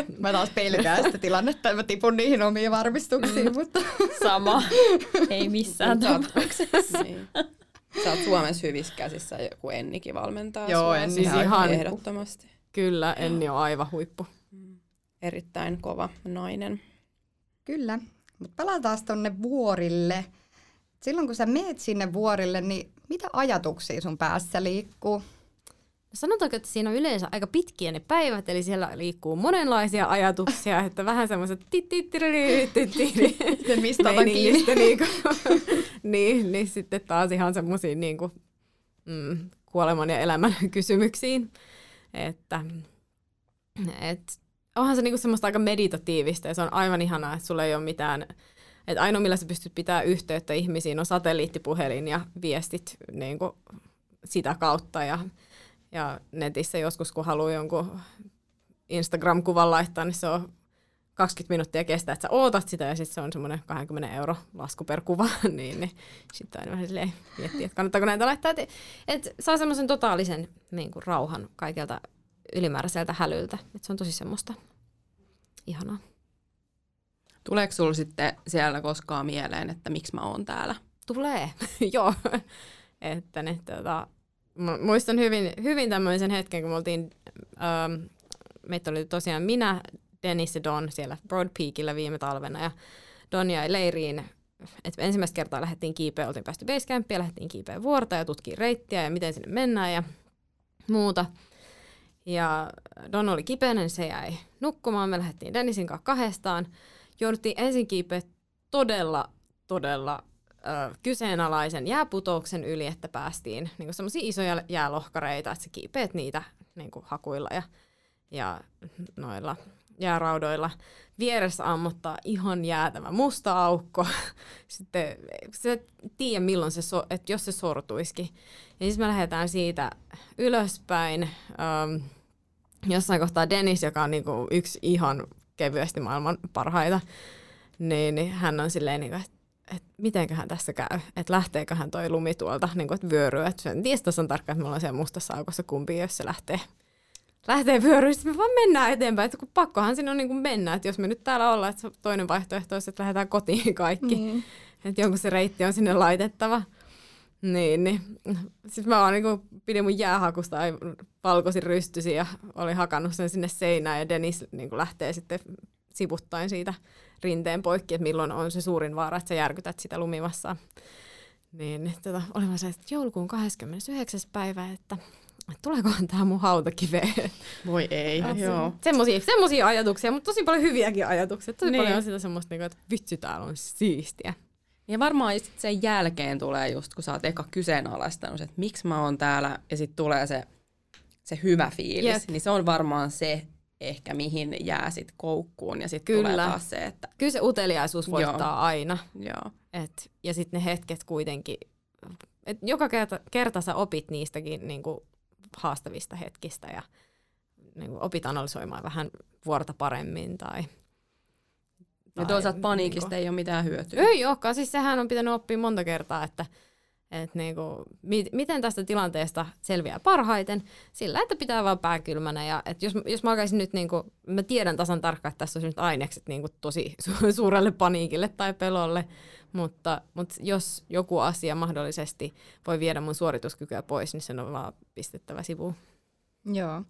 Mä taas pelkään sitä tilannetta, että mä tipun niihin omiin varmistuksiin, mm. mutta... Sama. Ei missään tapauksessa. niin. Sä oot Suomessa hyvissä käsissä, joku Ennikin valmentaa Joo, Enni siis ihan ehdottomasti. Kyllä, Enni on aivan huippu. Mm. Erittäin kova nainen. Kyllä, mutta palataan tuonne vuorille silloin kun sä meet sinne vuorille, niin mitä ajatuksia sun päässä liikkuu? Sanotaanko, että siinä on yleensä aika pitkiä ne päivät, eli siellä liikkuu monenlaisia ajatuksia, että vähän semmoiset mistä otan kiinni. Niin, niin, niin sitten taas ihan semmoisiin niin kuin, mm, kuoleman ja elämän kysymyksiin. Että, et, onhan se niinku semmoista aika meditatiivista ja se on aivan ihanaa, että sulla ei ole mitään, että ainoa millä sä pystyt pitää yhteyttä ihmisiin on satelliittipuhelin ja viestit niinku sitä kautta. Ja, ja netissä joskus kun haluaa jonkun Instagram-kuvan laittaa, niin se on 20 minuuttia kestää, että sä ootat sitä ja sitten se on semmoinen 20 euro lasku per kuva, niin, niin sitten aina vähän silleen miettiä, että kannattaako näitä laittaa, että et saa semmoisen totaalisen niin kuin, rauhan kaikelta ylimääräiseltä hälyltä, että se on tosi semmoista ihanaa. Tuleeko sinulla sitten siellä koskaan mieleen, että miksi mä oon täällä? Tulee, joo. että ne, tota, muistan hyvin, hyvin tämmöisen hetken, kun me oltiin, ähm, meitä oli tosiaan minä, Dennis ja Don siellä Broad Peakillä viime talvena ja Don jäi leiriin että ensimmäistä kertaa lähdettiin kiipeä, oltiin päästy Basecampiin lähdettiin kiipeä vuorta ja tutkii reittiä ja miten sinne mennään ja muuta. Ja Don oli kipeänä, niin se jäi nukkumaan. Me lähdettiin Dennisin kanssa kahdestaan. Jouduttiin ensin kiipeä todella, todella ö, kyseenalaisen jääputouksen yli, että päästiin niin semmoisia isoja jäälohkareita, että sä kiipeät niitä niin hakuilla ja, ja noilla jääraudoilla. Vieressä ammottaa ihan jäätävä musta aukko. Sitten se tiedä milloin se, so, että jos se sortuisikin. Ja siis me lähdetään siitä ylöspäin. Um, jossain kohtaa Dennis, joka on niinku yksi ihan kevyesti maailman parhaita, niin, niin hän on silleen, niinku, että et mitenköhän tässä käy, että lähteeköhän toi lumi tuolta, niin kuin, että vyöryy. Et en tiedä on tarkkaan, että me ollaan siellä mustassa aukossa kumpi, jos se lähtee lähtee vyöryyn, sitten me vaan mennään eteenpäin, että kun pakkohan siinä on niin kuin mennä, että jos me nyt täällä ollaan, että toinen vaihtoehto olisi, että lähdetään kotiin kaikki, mm. että jonkun se reitti on sinne laitettava. Niin, niin. Sitten mä vaan niin pidin mun jäähakusta valkoisin rystysi ja oli hakannut sen sinne seinään ja Dennis niin lähtee sitten sivuttain siitä rinteen poikki, että milloin on se suurin vaara, että sä järkytät sitä lumivassa. Niin, tota, oli mä se, että joulukuun 29. päivä, että tuleekohan tämä mun hautakiveen. Voi ei, ja joo. Semmoisia, semmoisia ajatuksia, mutta tosi paljon hyviäkin ajatuksia. Tosi niin. paljon on sitä semmoista, niinku, että vitsi täällä on siistiä. Ja varmaan just sen jälkeen tulee just, kun sä oot eka kyseenalaistanut, että miksi mä oon täällä, ja sitten tulee se, se hyvä fiilis, yep. niin se on varmaan se ehkä, mihin jää sit koukkuun, ja sitten tulee taas se, että... Kyllä se uteliaisuus voittaa Joo. aina. Joo. Et, ja sitten ne hetket kuitenkin, et joka kerta, kerta sä opit niistäkin niin kuin haastavista hetkistä ja niin kuin opit analysoimaan vähän vuorta paremmin tai ja toisaalta paniikista niin kuin, ei ole mitään hyötyä. Ei olekaan, siis sehän on pitänyt oppia monta kertaa, että et niinku, mi- miten tästä tilanteesta selviää parhaiten sillä, että pitää vaan pää kylmänä. Ja et jos, jos mä alkaisin nyt, niinku, mä tiedän tasan tarkkaan, että tässä on nyt ainekset niinku, tosi su- suurelle paniikille tai pelolle, mutta, mutta jos joku asia mahdollisesti voi viedä mun suorituskykyä pois, niin sen on vaan pistettävä sivuun. Joo.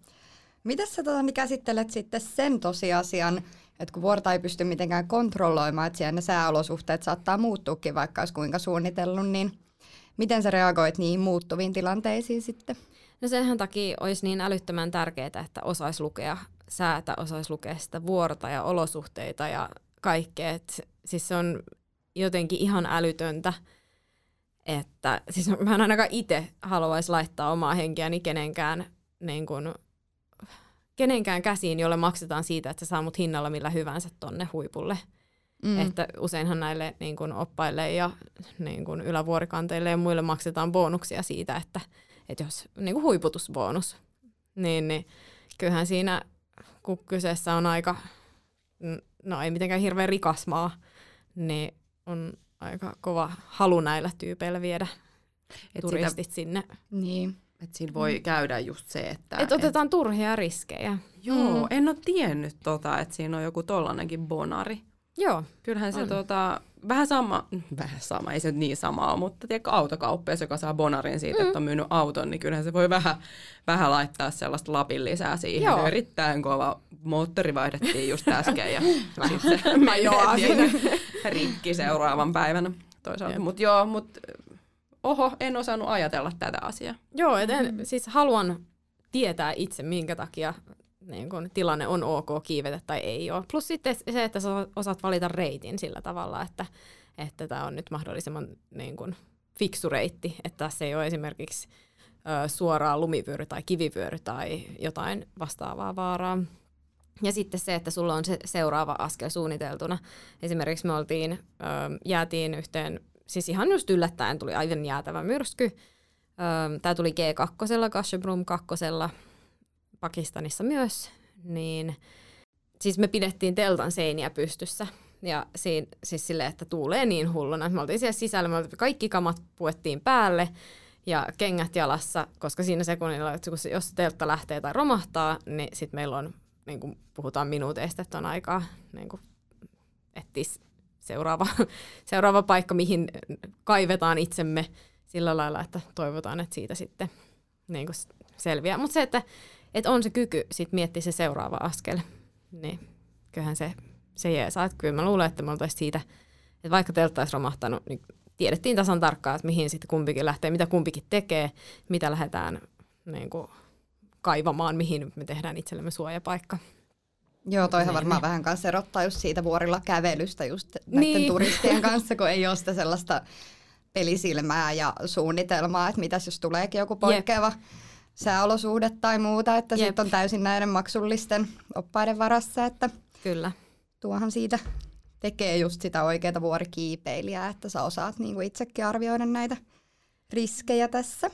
Miten sä tota, niin käsittelet sitten sen tosiasian, että kun vuorta ei pysty mitenkään kontrolloimaan, että siellä ne sääolosuhteet saattaa muuttuukin, vaikka olisi kuinka suunnitellut, niin miten sä reagoit niihin muuttuviin tilanteisiin sitten? No senhän takia olisi niin älyttömän tärkeää, että osaisi lukea säätä, osaisi lukea sitä vuorta ja olosuhteita ja kaikkea. Et, siis se on jotenkin ihan älytöntä, että siis mä en ainakaan itse haluaisi laittaa omaa henkeäni kenenkään, niin kun, kenenkään käsiin, jolle maksetaan siitä, että sä saa mut hinnalla millä hyvänsä tonne huipulle. Mm. Että useinhan näille niin kun oppaille ja niin kun ylävuorikanteille ja muille maksetaan bonuksia siitä, että, että jos niin kun huiputusbonus, niin, niin kyllähän siinä, kun kyseessä on aika, no ei mitenkään hirveän rikas maa, niin on aika kova halu näillä tyypeillä viedä et turistit sitä, sinne. Niin. Että siinä voi mm. käydä just se, että... Et otetaan et, turhia riskejä. Joo, mm. en ole tiennyt tota, että siinä on joku tollanenkin bonari. Joo. Kyllähän se tota, vähän sama, vähän sama, ei se niin sama ole, mutta tiedätkö autokauppias, joka saa bonarin siitä, mm. että on myynyt auton, niin kyllähän se voi vähän, vähän laittaa sellaista lapin lisää siihen. Joo. Erittäin kova moottori vaihdettiin just äsken ja sitten se rikki seuraavan päivänä toisaalta. Mutta joo, mutta oho, en osannut ajatella tätä asiaa. Joo, et en, siis haluan tietää itse, minkä takia niin kun, tilanne on ok kiivetä tai ei ole. Plus sitten se, että sä osaat valita reitin sillä tavalla, että että tämä on nyt mahdollisimman niin kun, fiksu reitti, että tässä ei ole esimerkiksi ö, suoraa lumivyöry tai kivivyöry tai jotain vastaavaa vaaraa. Ja sitten se, että sulla on se seuraava askel suunniteltuna. Esimerkiksi me oltiin, ö, jäätiin yhteen, siis ihan just yllättäen tuli aivan jäätävä myrsky. Tämä tuli G2, Kashabrum 2, Pakistanissa myös, niin siis me pidettiin teltan seiniä pystyssä. Ja siinä, siis silleen, että tuulee niin hulluna. Me oltiin siellä sisällä, me kaikki kamat puettiin päälle ja kengät jalassa, koska siinä sekunnilla, että jos teltta lähtee tai romahtaa, niin sitten meillä on, niin kuin puhutaan minuuteista, että on aikaa niin kuin etsiä seuraava, seuraava paikka, mihin kaivetaan itsemme sillä lailla, että toivotaan, että siitä sitten niin kuin selviää. Mutta se, että, että on se kyky sit miettiä se seuraava askel, niin kyllähän se, se jeesaa. Että kyllä mä luulen, että me oltaisiin siitä, että vaikka teltta olisi romahtanut, niin tiedettiin tasan tarkkaan, että mihin sitten kumpikin lähtee, mitä kumpikin tekee, mitä lähdetään niin kuin, kaivamaan, mihin me tehdään itsellemme suojapaikka. Joo, toihan niin, varmaan vähän kanssa erottaa just siitä vuorilla kävelystä just näiden niin. turistien kanssa, kun ei ole sitä sellaista pelisilmää ja suunnitelmaa, että mitäs jos tuleekin joku poikkeava Jep. sääolosuhde tai muuta, että sitten on täysin näiden maksullisten oppaiden varassa, että Kyllä. tuohan siitä tekee just sitä oikeaa vuorikiipeilijää, että sä osaat niin kuin itsekin arvioida näitä riskejä tässä.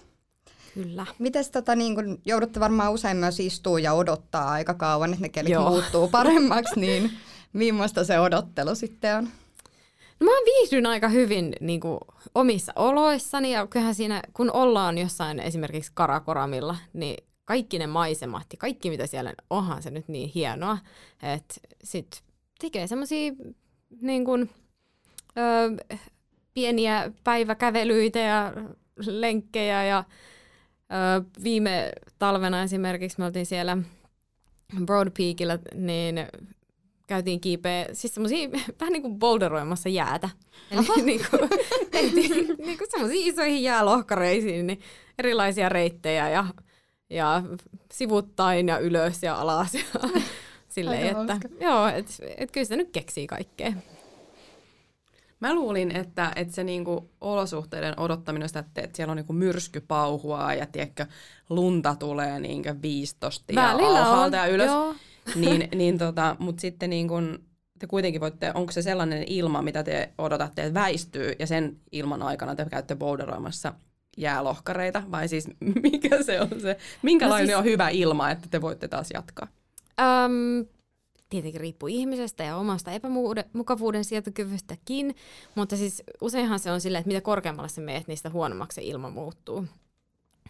Kyllä. Mites tota, niin kun joudutte varmaan usein myös istua ja odottaa aika kauan, että ne kelit Joo. muuttuu paremmaksi, niin millaista se odottelu sitten on? No mä viihdyn aika hyvin niin kuin, omissa oloissani ja kyllähän siinä, kun ollaan jossain esimerkiksi Karakoramilla, niin kaikki ne maisemat ja kaikki mitä siellä, onhan se nyt niin hienoa, että sit tekee semmoisia niin kuin, pieniä päiväkävelyitä ja lenkkejä ja viime talvena esimerkiksi me oltiin siellä Broad Peakillä, niin käytiin kiipeä, siis semmoisia vähän niin kuin boulderoimassa jäätä. Eli niin kuin, tehtiin niin kuin semmoisiin isoihin jäälohkareisiin niin erilaisia reittejä ja, ja sivuttain ja ylös ja alas. Ja, silleen, että joo, et, et kyllä se nyt keksii kaikkea. Mä luulin, että, että se niinku olosuhteiden odottaminen, sitä, että, että siellä on niinku myrskypauhua ja tiedätkö, lunta tulee niinku 15 ja alhaalta ja ylös. Joo niin, niin tota, mutta sitten niin kun, te kuitenkin voitte, onko se sellainen ilma, mitä te odotatte, että väistyy, ja sen ilman aikana te käytte boulderoimassa jäälohkareita, vai siis mikä se on se, minkälainen no siis, on hyvä ilma, että te voitte taas jatkaa? Um, tietenkin riippuu ihmisestä ja omasta epämukavuuden sietokyvystäkin, mutta siis useinhan se on silleen, että mitä korkeammalle sä meet, niistä huonommaksi se ilma muuttuu.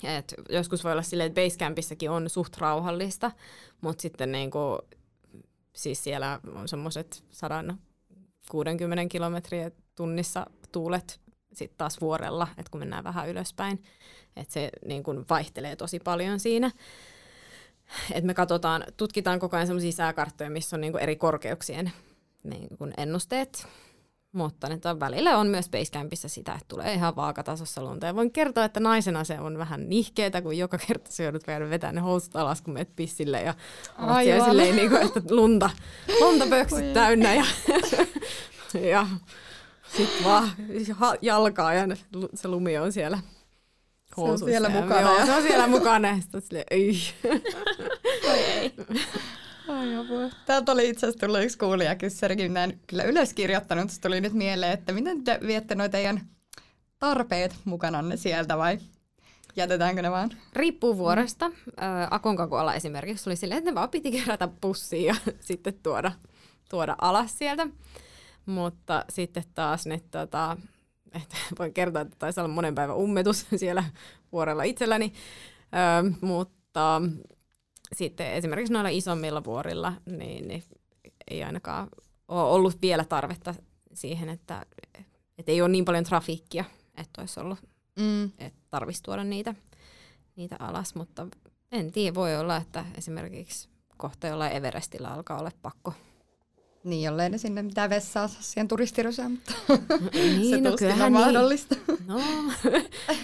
Et joskus voi olla silleen, että Basecampissakin on suht rauhallista, mutta sitten niinku, siis siellä on semmoiset 160 kilometriä tunnissa tuulet sitten taas vuorella, että kun mennään vähän ylöspäin, että se niin kuin vaihtelee tosi paljon siinä. Et me katsotaan, tutkitaan koko ajan semmoisia sääkarttoja, missä on niin kuin eri korkeuksien niin kuin ennusteet mutta nyt on välillä on myös Basecampissa sitä, että tulee ihan vaakatasossa lunta. Ja voin kertoa, että naisena se on vähän nihkeetä, kun joka kerta se joudut vielä vetää ne housut alas, kun menet pissille. Ja Aivan. silleen, niin kuin, että lunta, lunta pöksyt täynnä. Ja, ja sitten vaan jalkaa ja se lumi on siellä housussa. Se on siellä mukana. Joo, se on siellä mukana. Ja sitten silleen, ei. ei. Ai apua. Täältä oli itse asiassa tullut yksi kuulijakyssärikin, näin kyllä ylöskirjoittanut. Se tuli nyt mieleen, että miten te viette noita teidän tarpeet mukananne sieltä vai jätetäänkö ne vaan? Riippuu vuoresta. Mm. Akonkakualla esimerkiksi oli silleen, että ne vaan piti kerätä pussiin ja sitten tuoda, tuoda alas sieltä. Mutta sitten taas ne, tota, että voin kertoa, että taisi olla monen päivän ummetus siellä vuorella itselläni. Ö, mutta sitten esimerkiksi noilla isommilla vuorilla, niin, niin ei ainakaan ole ollut vielä tarvetta siihen, että, että ei ole niin paljon trafiikkia, että olisi ollut, mm. että tarvitsisi tuoda niitä, niitä alas, mutta en tiedä, voi olla, että esimerkiksi kohta jollain Everestillä alkaa olla pakko, Niin, jollei ne sinne mitään vessaa saa siihen turistirysään, mutta Niin, se no kyllähän on niin. mahdollista. No,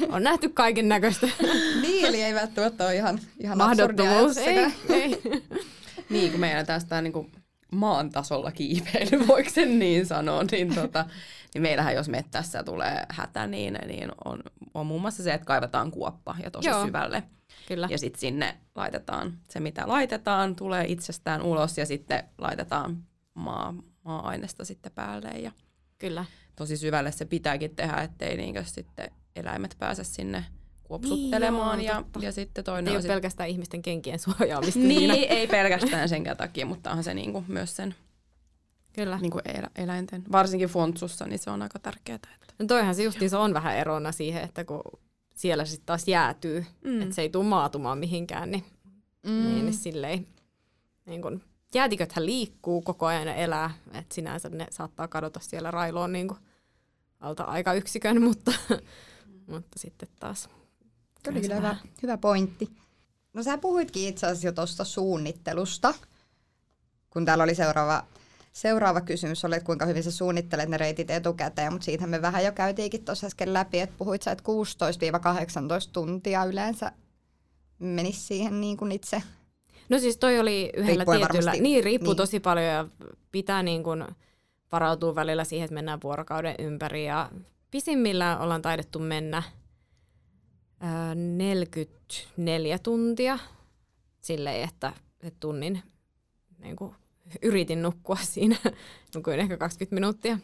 on nähty kaiken näköistä niin, eli ei välttämättä ole ihan, ihan mahdottomuus. absurdia Ei, ei. Niin, kun meillä tästä niin kuin maan tasolla kiipeily, voiko sen niin sanoa, niin, tota, niin meillähän jos mettässä tulee hätä, niin, niin on, on muun muassa se, että kaivetaan kuoppa ja tosi Joo. syvälle. Kyllä. Ja sitten sinne laitetaan se, mitä laitetaan, tulee itsestään ulos ja sitten laitetaan maa, maa-ainesta sitten päälle. Ja Kyllä. tosi syvälle se pitääkin tehdä, ettei niinkö sitten eläimet pääse sinne kuopsuttelemaan. Niin, joo, ja, totta. ja sitten Ei toinen ole on sit, pelkästään ihmisten kenkien suojaamista Niin, ei pelkästään senkään takia, mutta onhan se niinku myös sen Kyllä. niinku elä, eläinten, varsinkin fontsussa, niin se on aika tärkeää. Että. No toihan se justiinsa on vähän erona siihen, että kun siellä sitten taas jäätyy, Mm. että se ei tule maatumaan mihinkään, niin, mm. niin, niin silleen, niin kun, jäätiköthän liikkuu koko ajan ja elää, että sinänsä ne saattaa kadota siellä railoon niin alta aikayksikön, mutta, mutta sitten taas. Kyllä, kyllä hyvä, hyvä pointti. No sä puhuitkin itse asiassa jo tuosta suunnittelusta, kun täällä oli seuraava, seuraava kysymys, oli, että kuinka hyvin sä suunnittelet ne reitit etukäteen, mutta siitähän me vähän jo käytiinkin tuossa äsken läpi, että puhuit sä, että 16-18 tuntia yleensä menisi siihen niin kuin itse. No siis toi oli yhdellä Riippuen tietyllä, varmasti- niin riippuu niin. tosi paljon ja pitää niin kuin varautua välillä siihen, että mennään vuorokauden ympäri ja pisimmillään ollaan taidettu mennä ää, 44 tuntia silleen, että, että tunnin niin kuin, yritin nukkua siinä, nukuin ehkä 20 minuuttia,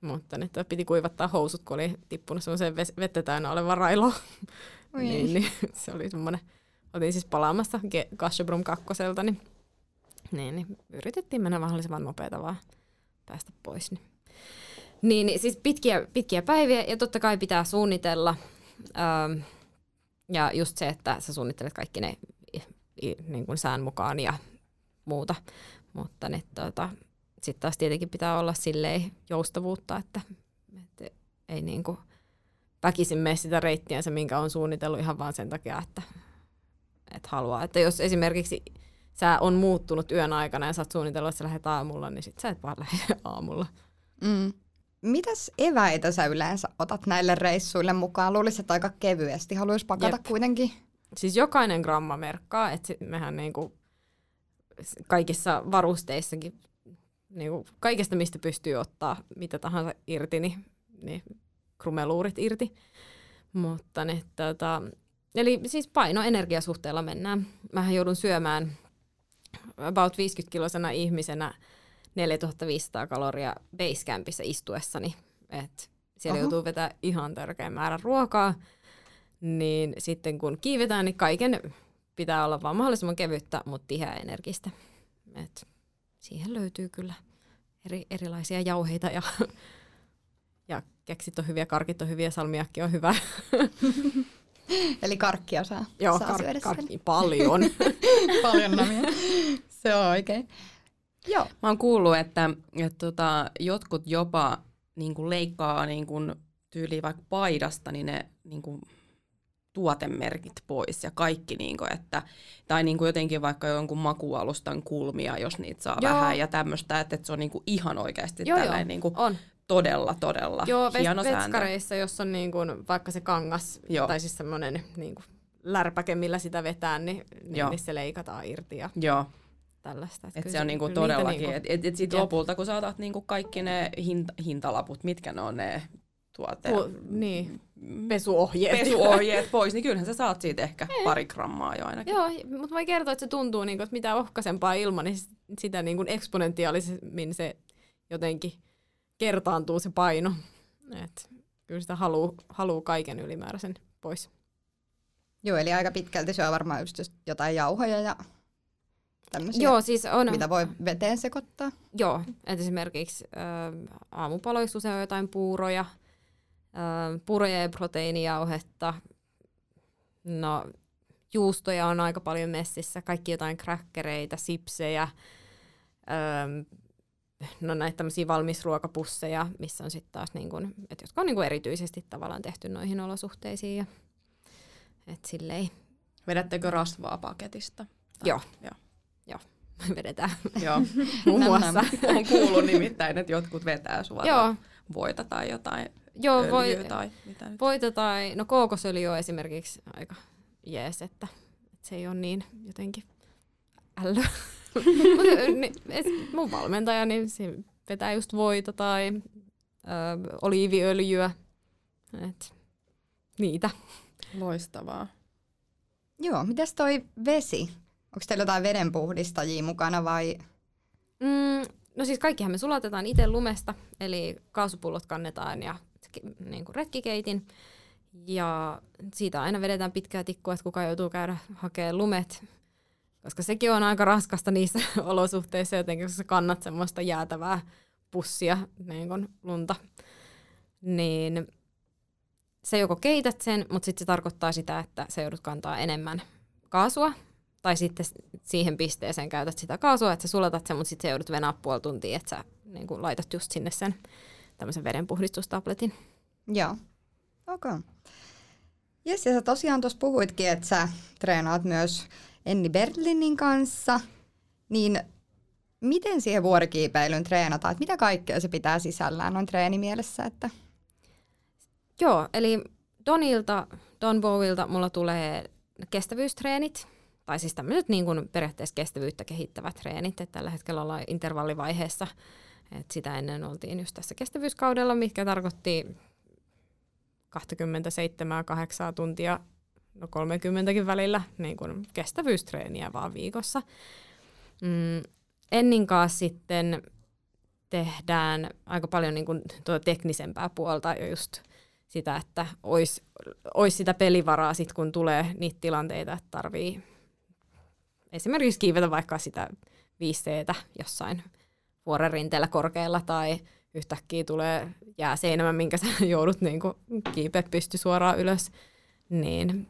mutta nyt piti kuivattaa housut, kun oli tippunut semmoiseen vettä täynnä olevaan railoon. Niin, niin, se oli semmoinen, oltiin siis palaamassa Gashabrum kakkoselta, niin, niin, niin yritettiin mennä mahdollisimman nopeata vaan päästä pois. Niin, niin, niin siis pitkiä, pitkiä päiviä ja totta kai pitää suunnitella. Ähm, ja just se, että sä suunnittelet kaikki ne niin kuin sään mukaan ja muuta. Mutta ne, tota, sitten taas tietenkin pitää olla silleen joustavuutta, että, että ei niin kuin väkisin mene sitä reittiänsä, minkä on suunnitellut ihan vaan sen takia, että, että haluaa. Että jos esimerkiksi sä on muuttunut yön aikana ja sä oot suunnitellut, että sä lähdet aamulla, niin sit sä et vaan lähde aamulla. Mm. Mitäs eväitä sä yleensä otat näille reissuille mukaan? Luulisin, että aika kevyesti. Haluaisi pakata Jep. kuitenkin. Siis jokainen gramma merkkaa, että mehän niinku kaikissa varusteissakin, niinku kaikesta mistä pystyy ottaa mitä tahansa irti, niin, niin krumeluurit irti. Mutta ne, tota, eli siis paino-energiasuhteella mennään. Mähän joudun syömään about 50-kilosena ihmisenä 4500 kaloria basecampissa istuessani. Et siellä Oho. joutuu vetää ihan törkeä määrä ruokaa. Niin sitten kun kiivetään, niin kaiken pitää olla vaan mahdollisimman kevyttä, mutta tiheä energistä. Et siihen löytyy kyllä eri, erilaisia jauheita ja, ja keksit on hyviä, karkit on hyviä, salmiakki on hyvä. Eli karkkia saa, Joo, saa kar- syödä karkki paljon. Paljon namia. Se on oikein. Joo. Mä oon kuullut, että, että tota, jotkut jopa niin kuin leikkaa niin kuin tyyliin vaikka paidasta, niin ne niin kuin tuotemerkit pois ja kaikki, niin kuin, että, tai niin kuin jotenkin vaikka jonkun makualustan kulmia, jos niitä saa Joo. vähän ja tämmöistä, että, että se on niin kuin ihan oikeasti Joo, joo. tällainen niin kuin on. Todella, todella Joo, hieno sääntö. vetskareissa, jos on niin kuin vaikka se kangas Joo. tai siis semmoinen niin kuin lärpäke, millä sitä vetää, niin, niin, niin se leikataan irti ja Joo, tällaista. että kyllä se on niinku todellakin, niinku- että et, et sit Jep. lopulta kun saatat niinku kaikki ne hint, hintalaput, mitkä ne on ne tuote... Tuo- niin, pesuohjeet. pesuohjeet pois, niin kyllähän sä saat siitä ehkä pari grammaa jo ainakin. Joo, mutta voi kertoa, että se tuntuu, niin kuin, että mitä ohkaisempaa ilma, niin sitä niin kuin eksponentiaalisemmin se jotenkin kertaantuu se paino. Et kyllä sitä haluu, haluu kaiken ylimääräisen pois. Joo, eli aika pitkälti se on varmaan just just jotain jauhoja ja tämmöisiä, Joo, siis on... mitä voi veteen sekoittaa. Joo, että esimerkiksi äh, aamupaloissa usein on jotain puuroja, äh, puuroja ja proteiinijauhetta. No, juustoja on aika paljon messissä, kaikki jotain kräkkereitä, sipsejä, ähm, no näitä tämmöisiä valmisruokapusseja, missä on sitten taas niin kun, et jotka on niin kun erityisesti tavallaan tehty noihin olosuhteisiin. Ja, et silleen, Vedättekö rasvaa paketista? Joo. Joo. Joo. vedetään Joo. muun muassa. on kuullut nimittäin, että jotkut vetää suoraan Joo, voita tai jotain joo voi, tai mitä nyt. voita tai, no kookosöljy on esimerkiksi aika jees, että, että se ei ole niin jotenkin ällö. Mun valmentaja, niin se vetää just voita tai ö, oliiviöljyä. Et, niitä. Loistavaa. Joo, mitäs toi vesi? Onko teillä jotain vedenpuhdistajia mukana vai? Mm, no siis kaikkihan me sulatetaan itse lumesta, eli kaasupullot kannetaan ja niin kuin retkikeitin. Ja siitä aina vedetään pitkää tikkua, että kuka joutuu käydä hakemaan lumet. Koska sekin on aika raskasta niissä olosuhteissa jotenkin, kun sä kannat semmoista jäätävää pussia niin kuin lunta. Niin se joko keität sen, mutta sitten se tarkoittaa sitä, että sä joudut kantaa enemmän kaasua. Tai sitten siihen pisteeseen käytät sitä kaasua, että sä sulatat sen, mutta sitten sä joudut venää puoli tuntia, että sä niin kuin laitat just sinne sen tämmöisen vedenpuhdistustabletin. Joo. Okei. Okay. Jes, ja sä tosiaan tuossa puhuitkin, että sä treenaat myös Enni Berlinin kanssa. Niin miten siihen vuorikiipeilyyn treenataan? Et mitä kaikkea se pitää sisällään noin treenimielessä? Että... Joo, eli Donilta, Don Bowilta mulla tulee kestävyystreenit, tai siis tämmöiset niin kuin periaatteessa kestävyyttä kehittävät treenit, että tällä hetkellä ollaan intervallivaiheessa, et sitä ennen oltiin just tässä kestävyyskaudella, mikä tarkoitti 27-8 tuntia, no 30kin välillä, niin kuin kestävyystreeniä vaan viikossa. Mm, Ennin kanssa sitten tehdään aika paljon niin kuin tuota teknisempää puolta ja just sitä, että olisi ois sitä pelivaraa sit, kun tulee niitä tilanteita, että tarvii esimerkiksi kiivetä vaikka sitä 5 c jossain vuoren rinteellä korkealla tai yhtäkkiä tulee jääseinämä, minkä sä joudut niin kiipeä pysty suoraan ylös, niin,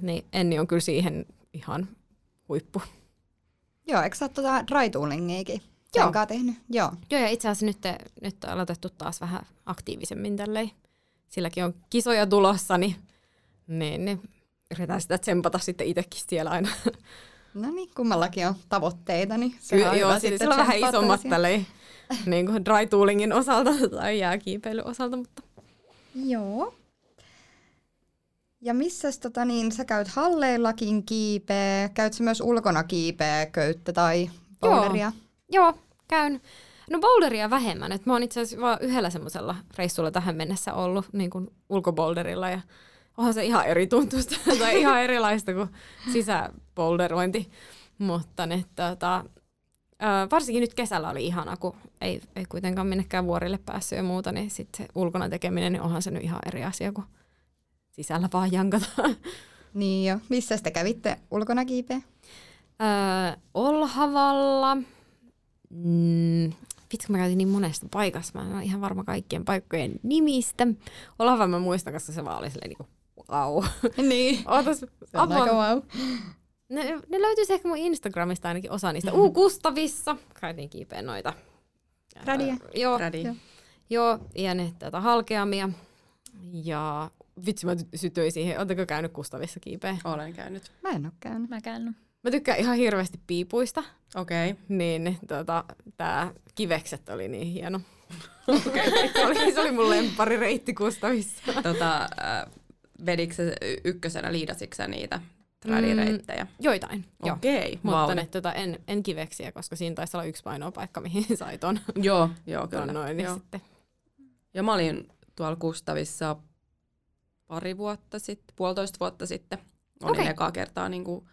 niin Enni on kyllä siihen ihan huippu. Joo, eikö sä ole tota dry toolingiakin Joo. tehnyt? Joo. Joo, ja itse asiassa nyt, nyt on aloitettu taas vähän aktiivisemmin tälleen. Silläkin on kisoja tulossa, niin, niin, niin yritetään sitä tsempata sitten itsekin siellä aina. No niin, kummallakin on tavoitteita, niin se on Kyllä, hyvä joo, sitten sillä on vähän isommat tälleen, niin kuin dry toolingin osalta tai jääkiipeilyn osalta, mutta Joo. Ja missäs tota niin, sä käyt halleillakin kiipeä, käyt sä myös ulkona kiipeä, köyttä tai Joo. boulderia? joo, käyn. No boulderia vähemmän, että mä oon itse asiassa vaan yhdellä semmoisella reissulla tähän mennessä ollut niin kuin ulkoboulderilla ja onhan se ihan eri tuntusta tai ihan erilaista kuin sisäboulderointi. Mutta ne, tota, varsinkin nyt kesällä oli ihana, kun ei, ei kuitenkaan minnekään vuorille päässyt ja muuta, niin sitten se ulkona tekeminen, niin onhan se nyt ihan eri asia kuin sisällä vaan jankataan. Niin jo. Missä te kävitte ulkona kiipeä? Öö, Olhavalla. Mm, vitsi, mä käytin niin monesta paikassa. Mä en ole ihan varma kaikkien paikkojen nimistä. Olhava mä muistan, koska se vaan oli silleen niinku, wow. Niin. Ootas, Se on aika wow. Ne, ne löytyisi ehkä mun Instagramista ainakin osa niistä. Uu, Kustavissa. Käytiin kiipeä noita. Radia. Öö, joo. Joo. joo, ja ne tätä halkeamia. Ja vitsi, mä sytyin siihen. Oletteko käynyt Kustavissa kiipeä? Olen käynyt. Mä en oo käynyt. Mä käynyt. Mä tykkään ihan hirveästi piipuista. Okei. Okay. Niin, tota, tää kivekset oli niin hieno. Okay. se, oli, se oli mun lempparireitti Kustavissa. Tota, äh, vedikö ykkösenä, liidasitko sä niitä tradireittejä? Joitain, mm, joo. Okei, Mutta vau. ne, tota, en, en kiveksiä, koska siinä taisi olla yksi painoa paikka, mihin sai ton, Joo, joo, kyllä. ton noin, niin joo. sitten. Ja mä olin tuolla Kustavissa pari vuotta sitten, puolitoista vuotta sitten. Olin okay. ekaa kertaa niin kuin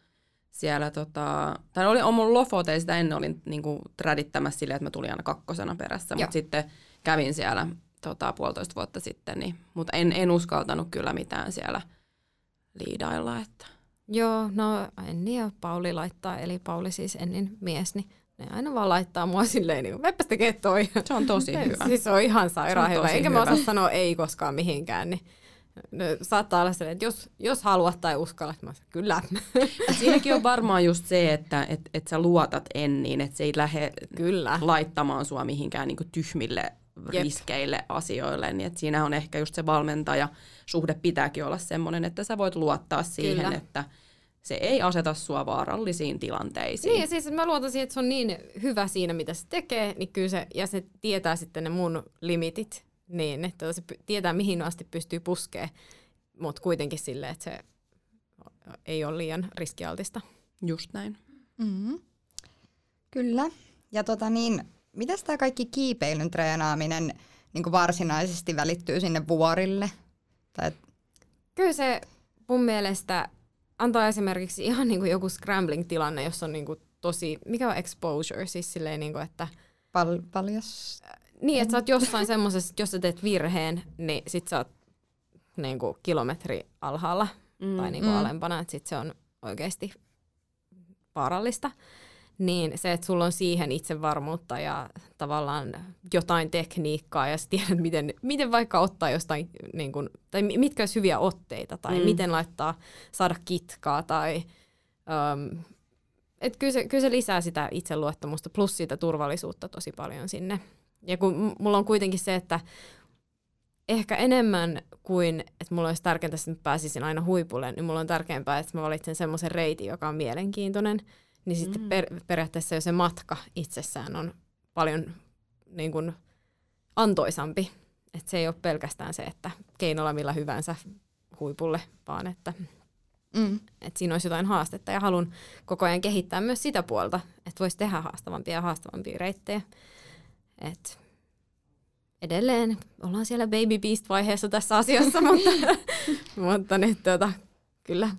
siellä, tota, tai oli, mun lofot, ei sitä ennen olin niin kuin tradittämässä silleen, että mä tulin aina kakkosena perässä, mutta sitten kävin siellä tota, puolitoista vuotta sitten, niin, mutta en, en uskaltanut kyllä mitään siellä liidailla, että Joo, no Enni ja Pauli laittaa, eli Pauli siis Ennin mies, niin ne aina vaan laittaa mua silleen, niin kuin, tekee toi. se on tosi hyvä. Siis se on ihan sairaan hyvä. Enkä mä osaa sanoa ei koskaan mihinkään, niin no, saattaa olla sellainen, että jos, jos haluat tai uskallat, mä sanon, kyllä. Siinäkin on varmaan just se, että et, et sä luotat Enniin, että se ei lähde Kyllä. laittamaan sua mihinkään niin tyhmille Jep. riskeille asioille. Niin et siinä on ehkä just se valmentaja suhde pitääkin olla semmoinen, että sä voit luottaa siihen, Kyllä. että se ei aseta sua vaarallisiin tilanteisiin. Niin, ja siis mä luotan siihen, että se on niin hyvä siinä, mitä se tekee, niin kyllä se, ja se tietää sitten ne mun limitit, niin että se tietää, mihin asti pystyy puskee, mutta kuitenkin silleen, että se ei ole liian riskialtista. Just näin. Mm-hmm. Kyllä. Ja tota niin, miten tämä kaikki kiipeilyn treenaaminen niin varsinaisesti välittyy sinne vuorille? Tai... Kyllä se mun mielestä antaa esimerkiksi ihan niin kuin joku scrambling-tilanne, jossa on niin kuin tosi, mikä on exposure, siis silleen niin kuin, että... Pal- paljas? Niin, että sä oot jossain semmoisessa, jos sä teet virheen, niin sit sä oot niin kuin kilometri alhaalla mm, tai niin kuin mm. alempana, että sit se on oikeasti vaarallista niin se, että sulla on siihen itsevarmuutta ja tavallaan jotain tekniikkaa ja sä tiedät, miten, miten vaikka ottaa jostain, niin kun, tai mitkä olisi hyviä otteita tai mm. miten laittaa, saada kitkaa tai... Um, et kyllä, se, kyllä se lisää sitä itseluottamusta plus sitä turvallisuutta tosi paljon sinne. Ja kun mulla on kuitenkin se, että ehkä enemmän kuin, että mulla olisi tärkeintä, että pääsisin aina huipulle, niin mulla on tärkeämpää, että mä valitsen semmoisen reitin, joka on mielenkiintoinen – niin sitten mm. per, periaatteessa jo se matka itsessään on paljon niin kuin, antoisampi. Että se ei ole pelkästään se, että keinolla millä hyvänsä huipulle, vaan että, mm. että siinä olisi jotain haastetta. Ja haluan koko ajan kehittää myös sitä puolta, että voisi tehdä haastavampia ja haastavampia reittejä. Et edelleen ollaan siellä baby beast-vaiheessa tässä asiassa, mutta, mutta nyt, tuota, kyllä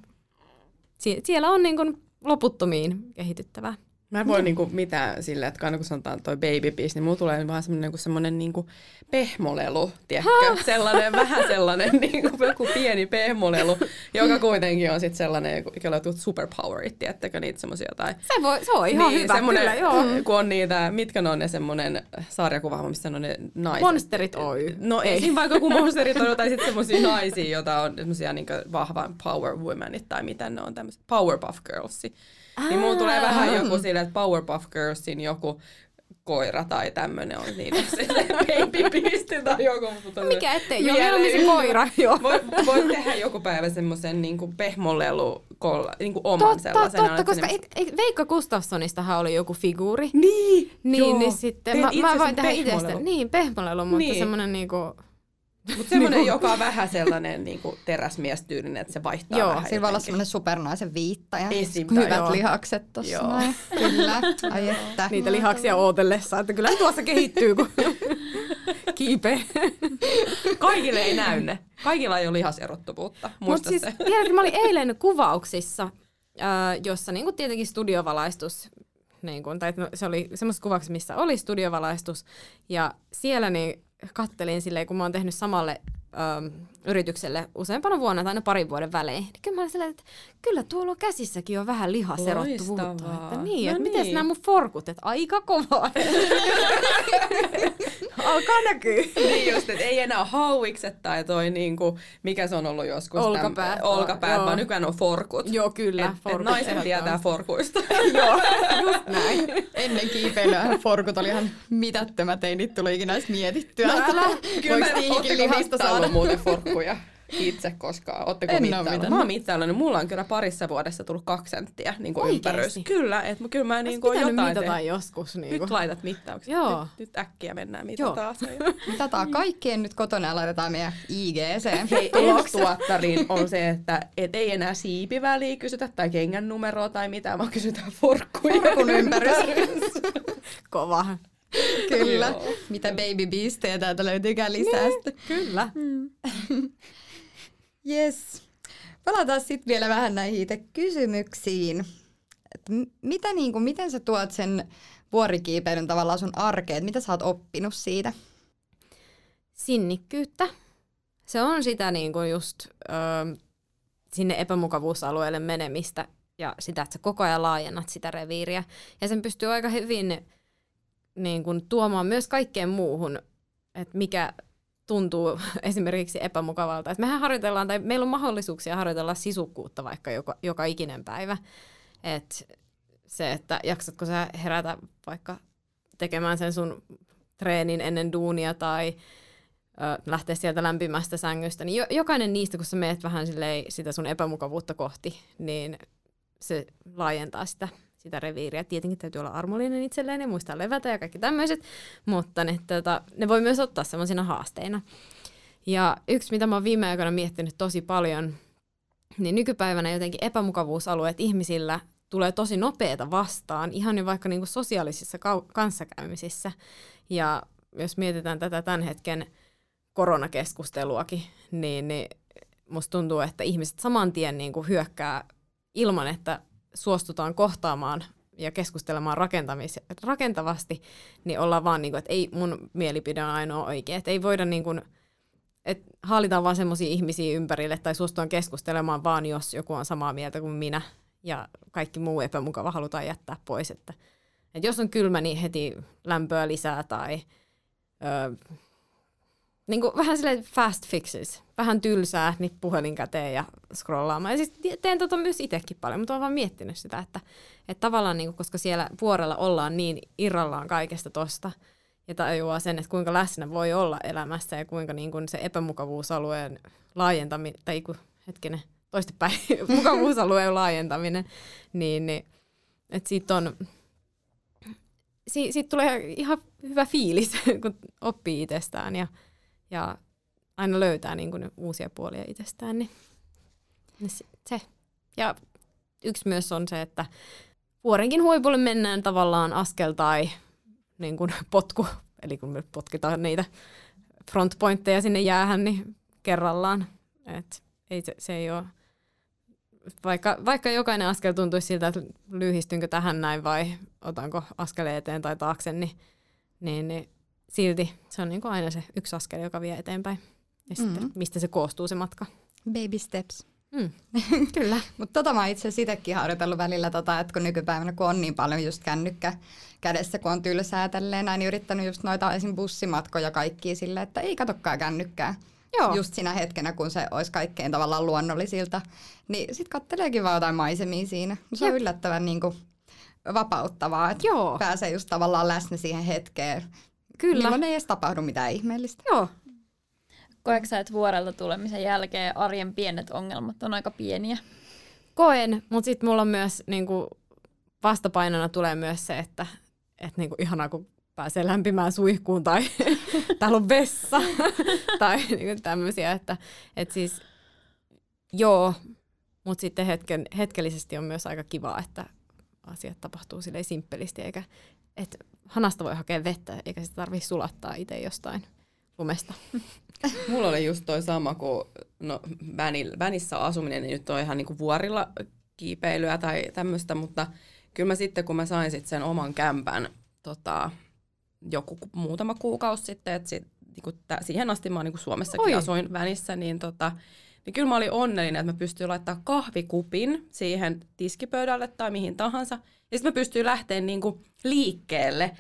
Sie- siellä on niin kuin loputtomiin kehityttävää. Mä en voi niinku mitään sille, että aina kun sanotaan toi baby piece, niin mulla tulee vaan semmoinen niinku semmoinen niinku pehmolelu, tiedätkö? Sellainen, vähän sellainen niinku joku pieni pehmolelu, joka kuitenkin on sitten sellainen, jolla on superpowerit, tiedättekö niitä semmoisia jotain. Se, voi, se on ihan niin, hyvä, kyllä, joo. Kun on niitä, mitkä ne on ne semmoinen sarjakuva, missä on ne naiset. Monsterit Oy. No ei siinä vaikka kun monsterit on, tai sitten semmoisia naisia, joita on semmoisia niinku vahvan power womenit, tai miten ne on tämmöiset, powerpuff girlsi. Niin mulla tulee vähän joku sille, että Powerpuff Girlsin joku koira tai tämmöinen on niin baby beast tai joku. Mutta Mikä ettei, joo, mieluummin se koira. Joo. Voi, voi tehdä joku päivä semmoisen niin pehmolelu niin kuin oman totta, sellaisen. Totta, koska et, et, Veikka Gustafssonistahan oli joku figuuri. Niin, niin, joo. niin sitten mä, mä voin tehdä itsestä. Niin, pehmolelu, mutta niin. semmoinen niin kuin mutta semmoinen, niinku... joka on vähän sellainen niin kuin teräsmiestyylinen, että se vaihtaa Joo, vähän siinä voi olla semmoinen supernaisen viittaja. Hyvät joo. lihakset tossa Joo. Näin. Kyllä, ai että. Niitä lihaksia ootellessa, että kyllä tuossa kehittyy, kun kiipee. Kaikille ei näy ne. Kaikilla ei ole lihaserottuvuutta. Mutta siis, tiedätkö, mä olin eilen kuvauksissa, äh, jossa niin kuin tietenkin studiovalaistus niin kuin, tai se oli semmoisessa kuvauksessa, missä oli studiovalaistus, ja siellä niin kattelin silleen, kun mä oon tehnyt samalle ö, yritykselle useampana vuonna tai aina parin vuoden välein, niin kyllä mä olin silleen, että kyllä tuolla käsissäkin on vähän lihaserottuvuutta. Että niin, no että niin. miten nämä mun forkut, että aika kovaa. Alkaa näkyä. niin just, että ei enää hauikset tai toi niinku, mikä se on ollut joskus. Olkapäät. olkapäät, vaan nykyään on forkut. Joo, kyllä. Et, forkut et naiset tietää forkuista. Joo, just näin. Ennen kiipeilyä forkut oli ihan mitättömät, ei niitä tuli ikinä edes mietittyä. No, älä. Kyllä, ootteko saada muuten forkkuja? itse koskaan. Ootteko en mittaillut? Mä oon mittaillut, niin mulla on kyllä parissa vuodessa tullut kaksi senttiä niin kuin ympärys. Kyllä, että kyllä mä niin kuin jotain mitata joskus. Niin kuin. Nyt laitat mittauksia. Joo. Nyt, nyt äkkiä mennään mitataan. Mitataan kaikkien nyt kotona ja laitetaan meidän IGC. Hei, tuottarin on se, että et ei enää siipiväliä kysytä tai kengän numeroa tai mitään, vaan kysytään forkkuja. Forkun ympärys. Kova. Kyllä. Mitä baby beastejä täältä löytyykään lisää. Niin, kyllä. Mm. Yes. Palataan sitten vielä vähän näihin itse kysymyksiin. Et mitä, niin kuin, miten sä tuot sen vuorikiipeilyn tavallaan sun arkeen? Mitä sä oot oppinut siitä? Sinnikkyyttä. Se on sitä niin kuin just ö, sinne epämukavuusalueelle menemistä ja sitä, että sä koko ajan laajennat sitä reviiriä. Ja sen pystyy aika hyvin niin kuin, tuomaan myös kaikkeen muuhun, että mikä tuntuu esimerkiksi epämukavalta. Et mehän harjoitellaan, tai meillä on mahdollisuuksia harjoitella sisukkuutta vaikka joka, joka ikinen päivä. Et se, että jaksatko sä herätä vaikka tekemään sen sun treenin ennen duunia tai ö, lähteä sieltä lämpimästä sängystä, niin jo, jokainen niistä, kun sä meet vähän sitä sun epämukavuutta kohti, niin se laajentaa sitä, sitä reviiriä. Tietenkin täytyy olla armollinen itselleen ja muistaa levätä ja kaikki tämmöiset, mutta ne, tota, ne voi myös ottaa semmoisina haasteina. Ja yksi, mitä mä oon viime aikoina miettinyt tosi paljon, niin nykypäivänä jotenkin epämukavuusalueet ihmisillä tulee tosi nopeeta vastaan, ihan jo vaikka niin kuin sosiaalisissa kanssakäymisissä. Ja jos mietitään tätä tämän hetken koronakeskusteluakin, niin, niin musta tuntuu, että ihmiset saman tien niin kuin hyökkää ilman, että suostutaan kohtaamaan ja keskustelemaan rakentavasti, niin ollaan vaan niin kuin, että ei mun mielipide on ainoa oikea. Että ei voida niin kuin, että haalitaan vaan semmoisia ihmisiä ympärille tai suostutaan keskustelemaan vaan, jos joku on samaa mieltä kuin minä ja kaikki muu epämukava halutaan jättää pois. Että, että jos on kylmä, niin heti lämpöä lisää tai öö, niin kuin vähän silleen fast fixes, vähän tylsää, niin puhelin käteen ja scrollaamaan. Ja siis teen tota myös itsekin paljon, mutta olen vaan miettinyt sitä, että, että tavallaan niin kuin, koska siellä vuorella ollaan niin irrallaan kaikesta tosta, ja tajuaa sen, että kuinka läsnä voi olla elämässä ja kuinka niin kuin se epämukavuusalueen laajentaminen, tai kun, hetkinen, toistepäin, mukavuusalueen laajentaminen, niin, niin että siitä on, si, siitä tulee ihan hyvä fiilis, kun oppii itsestään ja, ja aina löytää niin kuin uusia puolia itsestään. Niin, se. Ja yksi myös on se, että vuorenkin huipulle mennään tavallaan askel tai niin kuin potku, eli kun me potkitaan niitä frontpointteja sinne jäähän, niin kerrallaan. Et ei, se, se ei ole, vaikka, vaikka jokainen askel tuntuisi siltä, että lyhistynkö tähän näin vai otanko askeleen eteen tai taakse, niin, niin, niin silti se on niin kuin aina se yksi askel, joka vie eteenpäin. Ja mm-hmm. sitten, mistä se koostuu se matka. Baby steps. Mm, kyllä. Mutta tota mä itse asiassa itsekin harjoitellut välillä, tota, että kun nykypäivänä kun on niin paljon just kännykkä kädessä, kun on tylsää tälleen näin, niin yrittänyt just noita esim. bussimatkoja kaikkia sille, että ei katokkaa kännykkää. Joo. Just siinä hetkenä, kun se olisi kaikkein tavallaan luonnollisilta. Niin sit katteleekin vaan jotain maisemia siinä. Se on Jep. yllättävän niin kuin, vapauttavaa, että Joo. pääsee just tavallaan läsnä siihen hetkeen. Kyllä. Milloin ei edes tapahdu mitään ihmeellistä. Joo, Koetko että vuorelta tulemisen jälkeen arjen pienet ongelmat on aika pieniä? Koen, mutta sitten mulla on myös niinku, vastapainona tulee myös se, että et niinku, ihanaa kun pääsee lämpimään suihkuun tai täällä on vessa tai niinku, tämmöisiä, että et siis joo, mutta sitten hetken, hetkellisesti on myös aika kiva, että asiat tapahtuu silleen simppelisti, eikä että hanasta voi hakea vettä, eikä sitä tarvitse sulattaa itse jostain lumesta. Mulla oli just toi sama kuin no, vänissä asuminen, niin nyt on ihan niinku vuorilla kiipeilyä tai tämmöistä, mutta kyllä mä sitten, kun mä sain sit sen oman kämpän tota, joku muutama kuukausi sitten, että sit, niinku, t- siihen asti mä niinku Suomessakin Oi. asuin vänissä, niin, tota, niin kyllä mä olin onnellinen, että mä pystyin laittamaan kahvikupin siihen tiskipöydälle tai mihin tahansa. Ja sitten mä pystyin lähteä niinku liikkeelle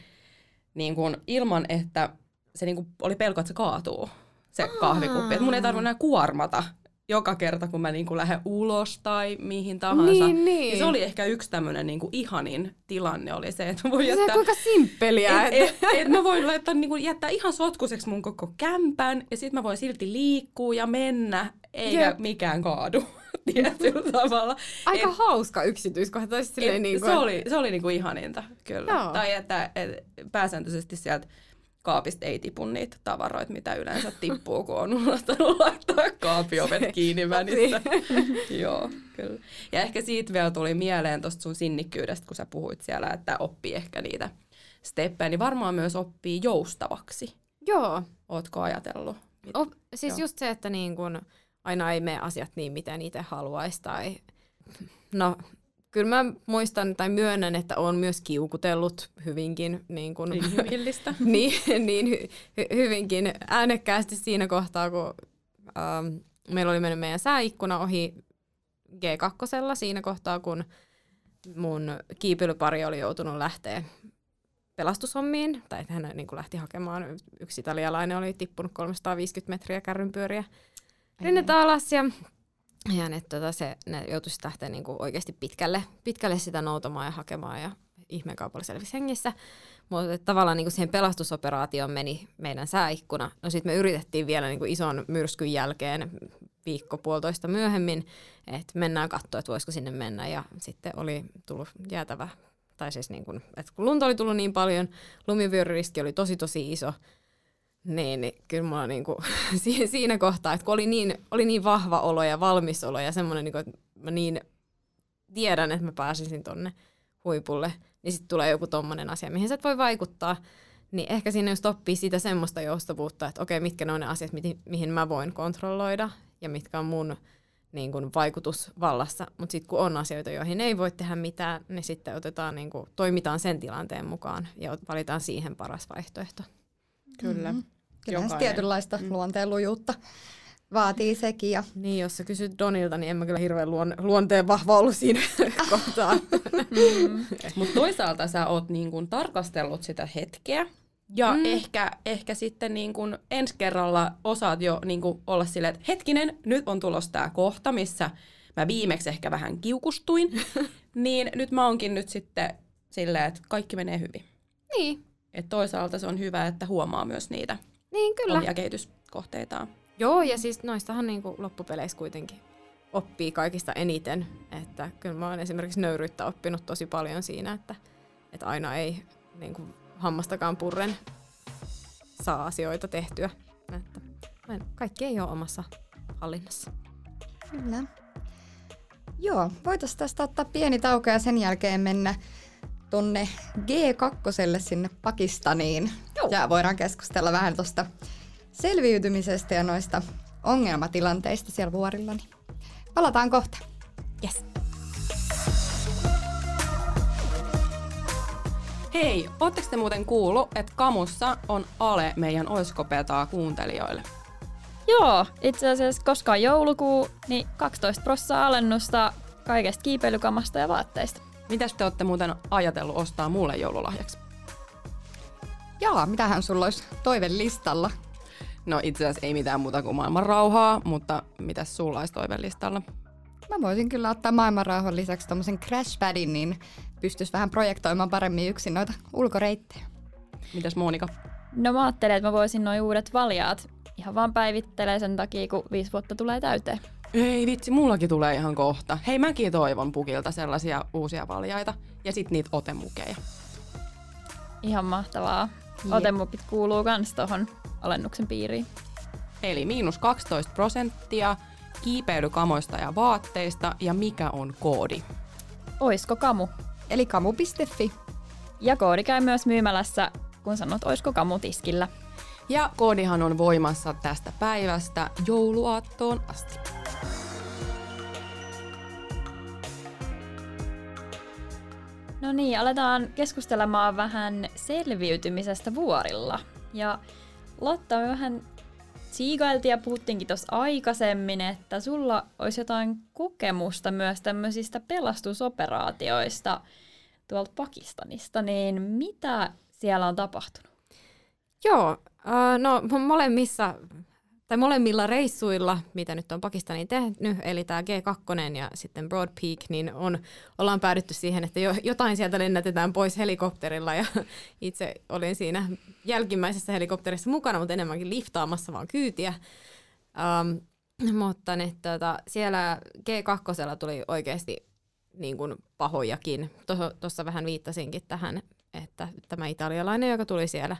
niinku ilman, että se niinku oli pelko, että se kaatuu, se kahvikuppi. Et mun ei tarvinnut enää kuormata joka kerta, kun mä niinku lähden ulos tai mihin tahansa. Niin, niin. Ja se oli ehkä yksi tämmöinen niinku ihanin tilanne oli se, että mä voin jättää... Se kuinka simppeliä. Et, et, et, et mä voin laittaa, niinku, jättää ihan sotkuseksi mun koko kämpän ja sitten mä voin silti liikkua ja mennä, eikä Jep. mikään kaadu tietyllä tavalla. Aika et, hauska yksityiskohta. Et, niin kuin... Se oli, se oli niinku ihaninta, kyllä. Joo. Tai että et, pääsääntöisesti sieltä kaapista ei tipu niitä tavaroita, mitä yleensä tippuu, kun on unohtanut laittaa kaapiovet kiinni vänissä. Joo, kyllä. Ja ehkä siitä vielä tuli mieleen tuosta sun sinnikkyydestä, kun sä puhuit siellä, että oppii ehkä niitä steppejä, niin varmaan myös oppii joustavaksi. Joo. Ootko ajatellut? O, siis Joo. just se, että niin kun aina ei mene asiat niin, miten itse haluaisi. Tai... No, kyllä mä muistan tai myönnän, että on myös kiukutellut hyvinkin niin kuin, niin, niin hy, hy, hyvinkin äänekkäästi siinä kohtaa, kun ähm, meillä oli mennyt meidän sääikkuna ohi G2 siinä kohtaa, kun mun kiipeilypari oli joutunut lähteä pelastushommiin, tai että hän niin kuin lähti hakemaan, yksi italialainen oli tippunut 350 metriä kärrynpyöriä. Rinnettä alas, ja ja ne, tota, se, ne joutuisi lähteä niinku oikeasti pitkälle, pitkälle sitä noutamaan ja hakemaan ja ihmeen kaupalla selvisi hengissä. Mutta tavallaan niinku siihen pelastusoperaatioon meni meidän sääikkuna. No sitten me yritettiin vielä niinku ison myrskyn jälkeen viikko puolitoista myöhemmin, että mennään katsoa, että voisiko sinne mennä. Ja sitten oli tullut jäätävä, tai siis niin kuin, että kun lunta oli tullut niin paljon, lumivyöryriski oli tosi tosi iso, niin, niin kyllä mulla niin kuin, siinä kohtaa, että kun oli niin, oli niin vahva olo ja valmis olo ja semmoinen, niin kuin, että mä niin tiedän, että mä pääsisin tonne huipulle, niin sitten tulee joku tommonen asia, mihin sä et voi vaikuttaa, niin ehkä siinä just oppii sitä semmoista joustavuutta, että okei, mitkä ne on ne asiat, mihin, mihin mä voin kontrolloida ja mitkä on mun niin kuin, vaikutusvallassa. Mutta sitten kun on asioita, joihin ei voi tehdä mitään, niin sitten otetaan, niin kuin, toimitaan sen tilanteen mukaan ja valitaan siihen paras vaihtoehto. Kyllä. Mm-hmm. Kyllä tietynlaista mm. luonteenlujuutta vaatii sekin. Ja... Niin, jos sä kysyt Donilta, niin en mä kyllä hirveän luon, luonteen vahva ollut siinä kohtaa. mm. Mutta toisaalta sä oot niin kun tarkastellut sitä hetkeä, ja mm. ehkä, ehkä sitten niin kun ensi kerralla osaat jo niin kun olla silleen, että hetkinen, nyt on tulos tämä kohta, missä mä viimeksi ehkä vähän kiukustuin, niin nyt mä oonkin nyt sitten silleen, että kaikki menee hyvin. Niin. Et toisaalta se on hyvä, että huomaa myös niitä niin, kyllä. omia kehityskohteitaan. Joo, ja siis noistahan niin kuin loppupeleissä kuitenkin oppii kaikista eniten. Että kyllä mä oon esimerkiksi nöyryyttä oppinut tosi paljon siinä, että, että aina ei niin kuin hammastakaan purren saa asioita tehtyä. Että kaikki ei ole omassa hallinnassa. Kyllä. Joo, voitaisiin tästä ottaa pieni tauko ja sen jälkeen mennä tonne G2 sinne Pakistaniin. Joo. Ja voidaan keskustella vähän tuosta selviytymisestä ja noista ongelmatilanteista siellä vuorilla. Niin palataan kohta. Yes. Hei, ootteko te muuten kuullut, että Kamussa on ale meidän oiskopetaa kuuntelijoille? Joo, itse asiassa koska on joulukuu, niin 12 prosenttia alennusta kaikesta kiipeilykamasta ja vaatteista. Mitäs te olette muuten ajatellut ostaa mulle joululahjaksi? Jaa, mitähän sulla olisi toivelistalla? No itse asiassa ei mitään muuta kuin maailman rauhaa, mutta mitäs sulla olisi toivelistalla? Mä voisin kyllä ottaa maailman rauhan lisäksi tommosen crash padin, niin pystyisi vähän projektoimaan paremmin yksin noita ulkoreittejä. Mitäs Monika? No mä ajattelin, että mä voisin noin uudet valjaat ihan vaan päivittelee sen takia, kun viisi vuotta tulee täyteen. Ei vitsi, mullakin tulee ihan kohta. Hei, mäkin toivon pukilta sellaisia uusia valjaita ja sit niitä otemukeja. Ihan mahtavaa. Otemukit kuuluu kans tohon alennuksen piiriin. Eli miinus 12 prosenttia kiipeilykamoista ja vaatteista ja mikä on koodi? Oisko kamu? Eli kamu.fi. Ja koodi käy myös myymälässä, kun sanot oisko kamu tiskillä. Ja koodihan on voimassa tästä päivästä jouluaattoon asti. No niin, aletaan keskustelemaan vähän selviytymisestä vuorilla. Ja Lotta, me vähän siigailtiin ja puhuttiinkin tuossa aikaisemmin, että sulla olisi jotain kokemusta myös tämmöisistä pelastusoperaatioista tuolta Pakistanista, niin mitä siellä on tapahtunut? Joo, uh, no molemmissa tai molemmilla reissuilla, mitä nyt on Pakistaniin tehnyt, eli tämä G2 ja sitten Broad Peak, niin on, ollaan päädytty siihen, että jo, jotain sieltä lennätetään pois helikopterilla ja itse olin siinä jälkimmäisessä helikopterissa mukana, mutta enemmänkin liftaamassa vaan kyytiä. Um, mutta ne, tota, siellä G2 tuli oikeasti niin kuin pahojakin. Tuossa vähän viittasinkin tähän, että tämä italialainen, joka tuli siellä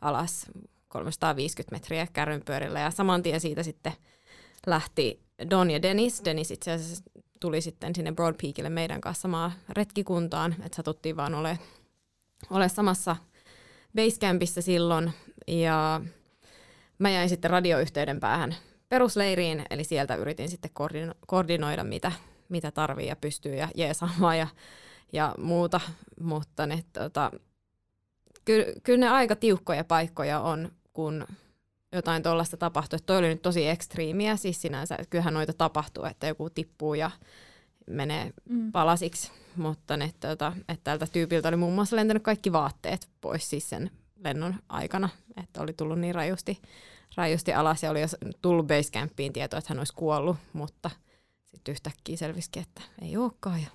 alas 350 metriä kärrynpyörillä. Ja saman tien siitä sitten lähti Don ja Dennis. Dennis itse asiassa tuli sitten sinne Broad Peakille meidän kanssa samaan retkikuntaan, että satuttiin vaan ole, ole samassa basecampissa silloin. Ja mä jäin sitten radioyhteyden päähän perusleiriin, eli sieltä yritin sitten koordino- koordinoida, mitä, mitä tarvii ja pystyy ja jeesaamaan ja, ja muuta, mutta ne, tota, kyllä, kyllä ne aika tiukkoja paikkoja on kun jotain tuollaista tapahtuu. Että toi oli nyt tosi ekstriimiä siis sinänsä, että kyllähän noita tapahtuu, että joku tippuu ja menee mm. palasiksi, mutta ne, tuota, että tältä tyypiltä oli muun muassa lentänyt kaikki vaatteet pois siis sen lennon aikana, että oli tullut niin rajusti, rajusti alas ja oli jo tullut basecampiin tietoa, että hän olisi kuollut, mutta sitten yhtäkkiä selvisikin, että ei olekaan ja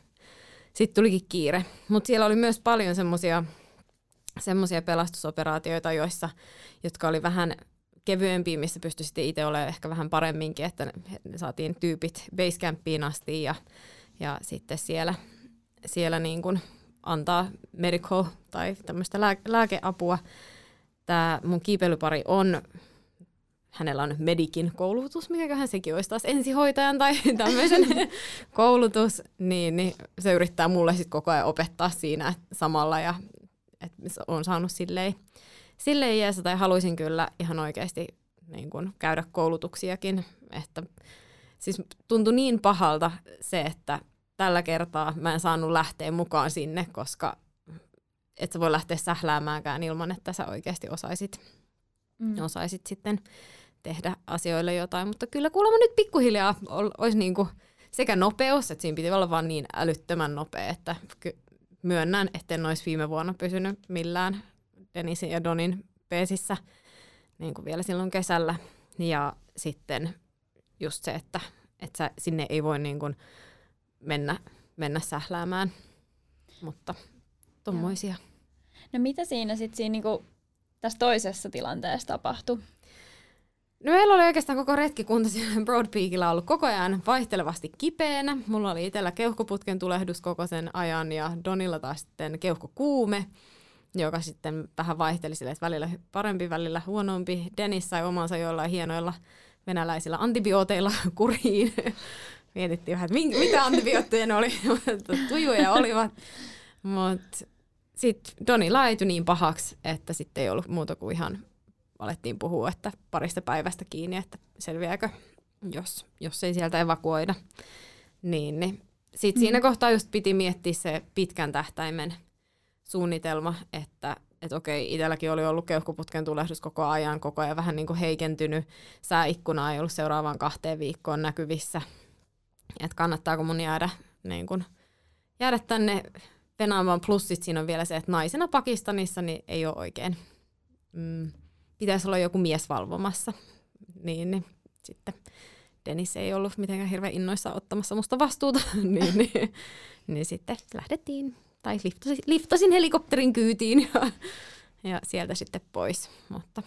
sitten tulikin kiire. Mutta siellä oli myös paljon semmoisia semmoisia pelastusoperaatioita, joissa, jotka oli vähän kevyempiä, missä pystyi sitten itse olemaan ehkä vähän paremminkin, että ne saatiin tyypit basecampiin asti ja, ja sitten siellä, siellä niin kuin antaa medical tai tämmöistä lää, lääkeapua. Tämä mun kiipeilypari on, hänellä on medikin koulutus, mikäköhän sekin olisi taas ensihoitajan tai tämmöisen koulutus, niin, niin se yrittää mulle sitten koko ajan opettaa siinä samalla ja että on saanut silleen, silleen jeesa, tai haluaisin kyllä ihan oikeasti niin kun käydä koulutuksiakin, että siis tuntui niin pahalta se, että tällä kertaa mä en saanut lähteä mukaan sinne, koska et sä voi lähteä sähläämäänkään ilman, että sä oikeasti osaisit, mm. osaisit sitten tehdä asioille jotain. Mutta kyllä kuulemma nyt pikkuhiljaa olisi niinku sekä nopeus, että siinä piti olla vaan niin älyttömän nopea, että myönnän, en olisi viime vuonna pysynyt millään Denisin ja Donin peesissä niin kuin vielä silloin kesällä. Ja sitten just se, että, että sinne ei voi niin kuin mennä, mennä sähläämään. Mutta tommoisia. No mitä siinä sitten siinä niinku, tässä toisessa tilanteessa tapahtui? No meillä oli oikeastaan koko retkikunta siellä Broad Peakilla ollut koko ajan vaihtelevasti kipeänä. Mulla oli itsellä keuhkoputken tulehdus koko sen ajan ja Donilla taas sitten keuhkokuume, joka sitten vähän vaihteli sille, että välillä parempi, välillä huonompi. Dennis sai omansa jollain hienoilla venäläisillä antibiooteilla kuriin. Mietittiin vähän, että mitä antibiootteja ne oli, tujuja olivat. Mutta sitten Doni laitui niin pahaksi, että sitten ei ollut muuta kuin ihan alettiin puhua, että parista päivästä kiinni, että selviääkö, jos, jos ei sieltä evakuoida. Niin, niin. Sitten mm. siinä kohtaa just piti miettiä se pitkän tähtäimen suunnitelma, että että okei, itselläkin oli ollut keuhkoputken tulehdus koko ajan, koko ajan vähän niin kuin heikentynyt. Sääikkuna ei ollut seuraavaan kahteen viikkoon näkyvissä. Että kannattaako mun jäädä, niin kuin, jäädä tänne venaamaan. Plus sit siinä on vielä se, että naisena Pakistanissa niin ei ole oikein mm, pitäisi olla joku mies valvomassa. Niin, niin sitten Dennis ei ollut mitenkään hirveän innoissa ottamassa musta vastuuta, niin, niin, niin sitten lähdettiin, tai liftasin, liftasin helikopterin kyytiin ja, ja sieltä sitten pois. Mutta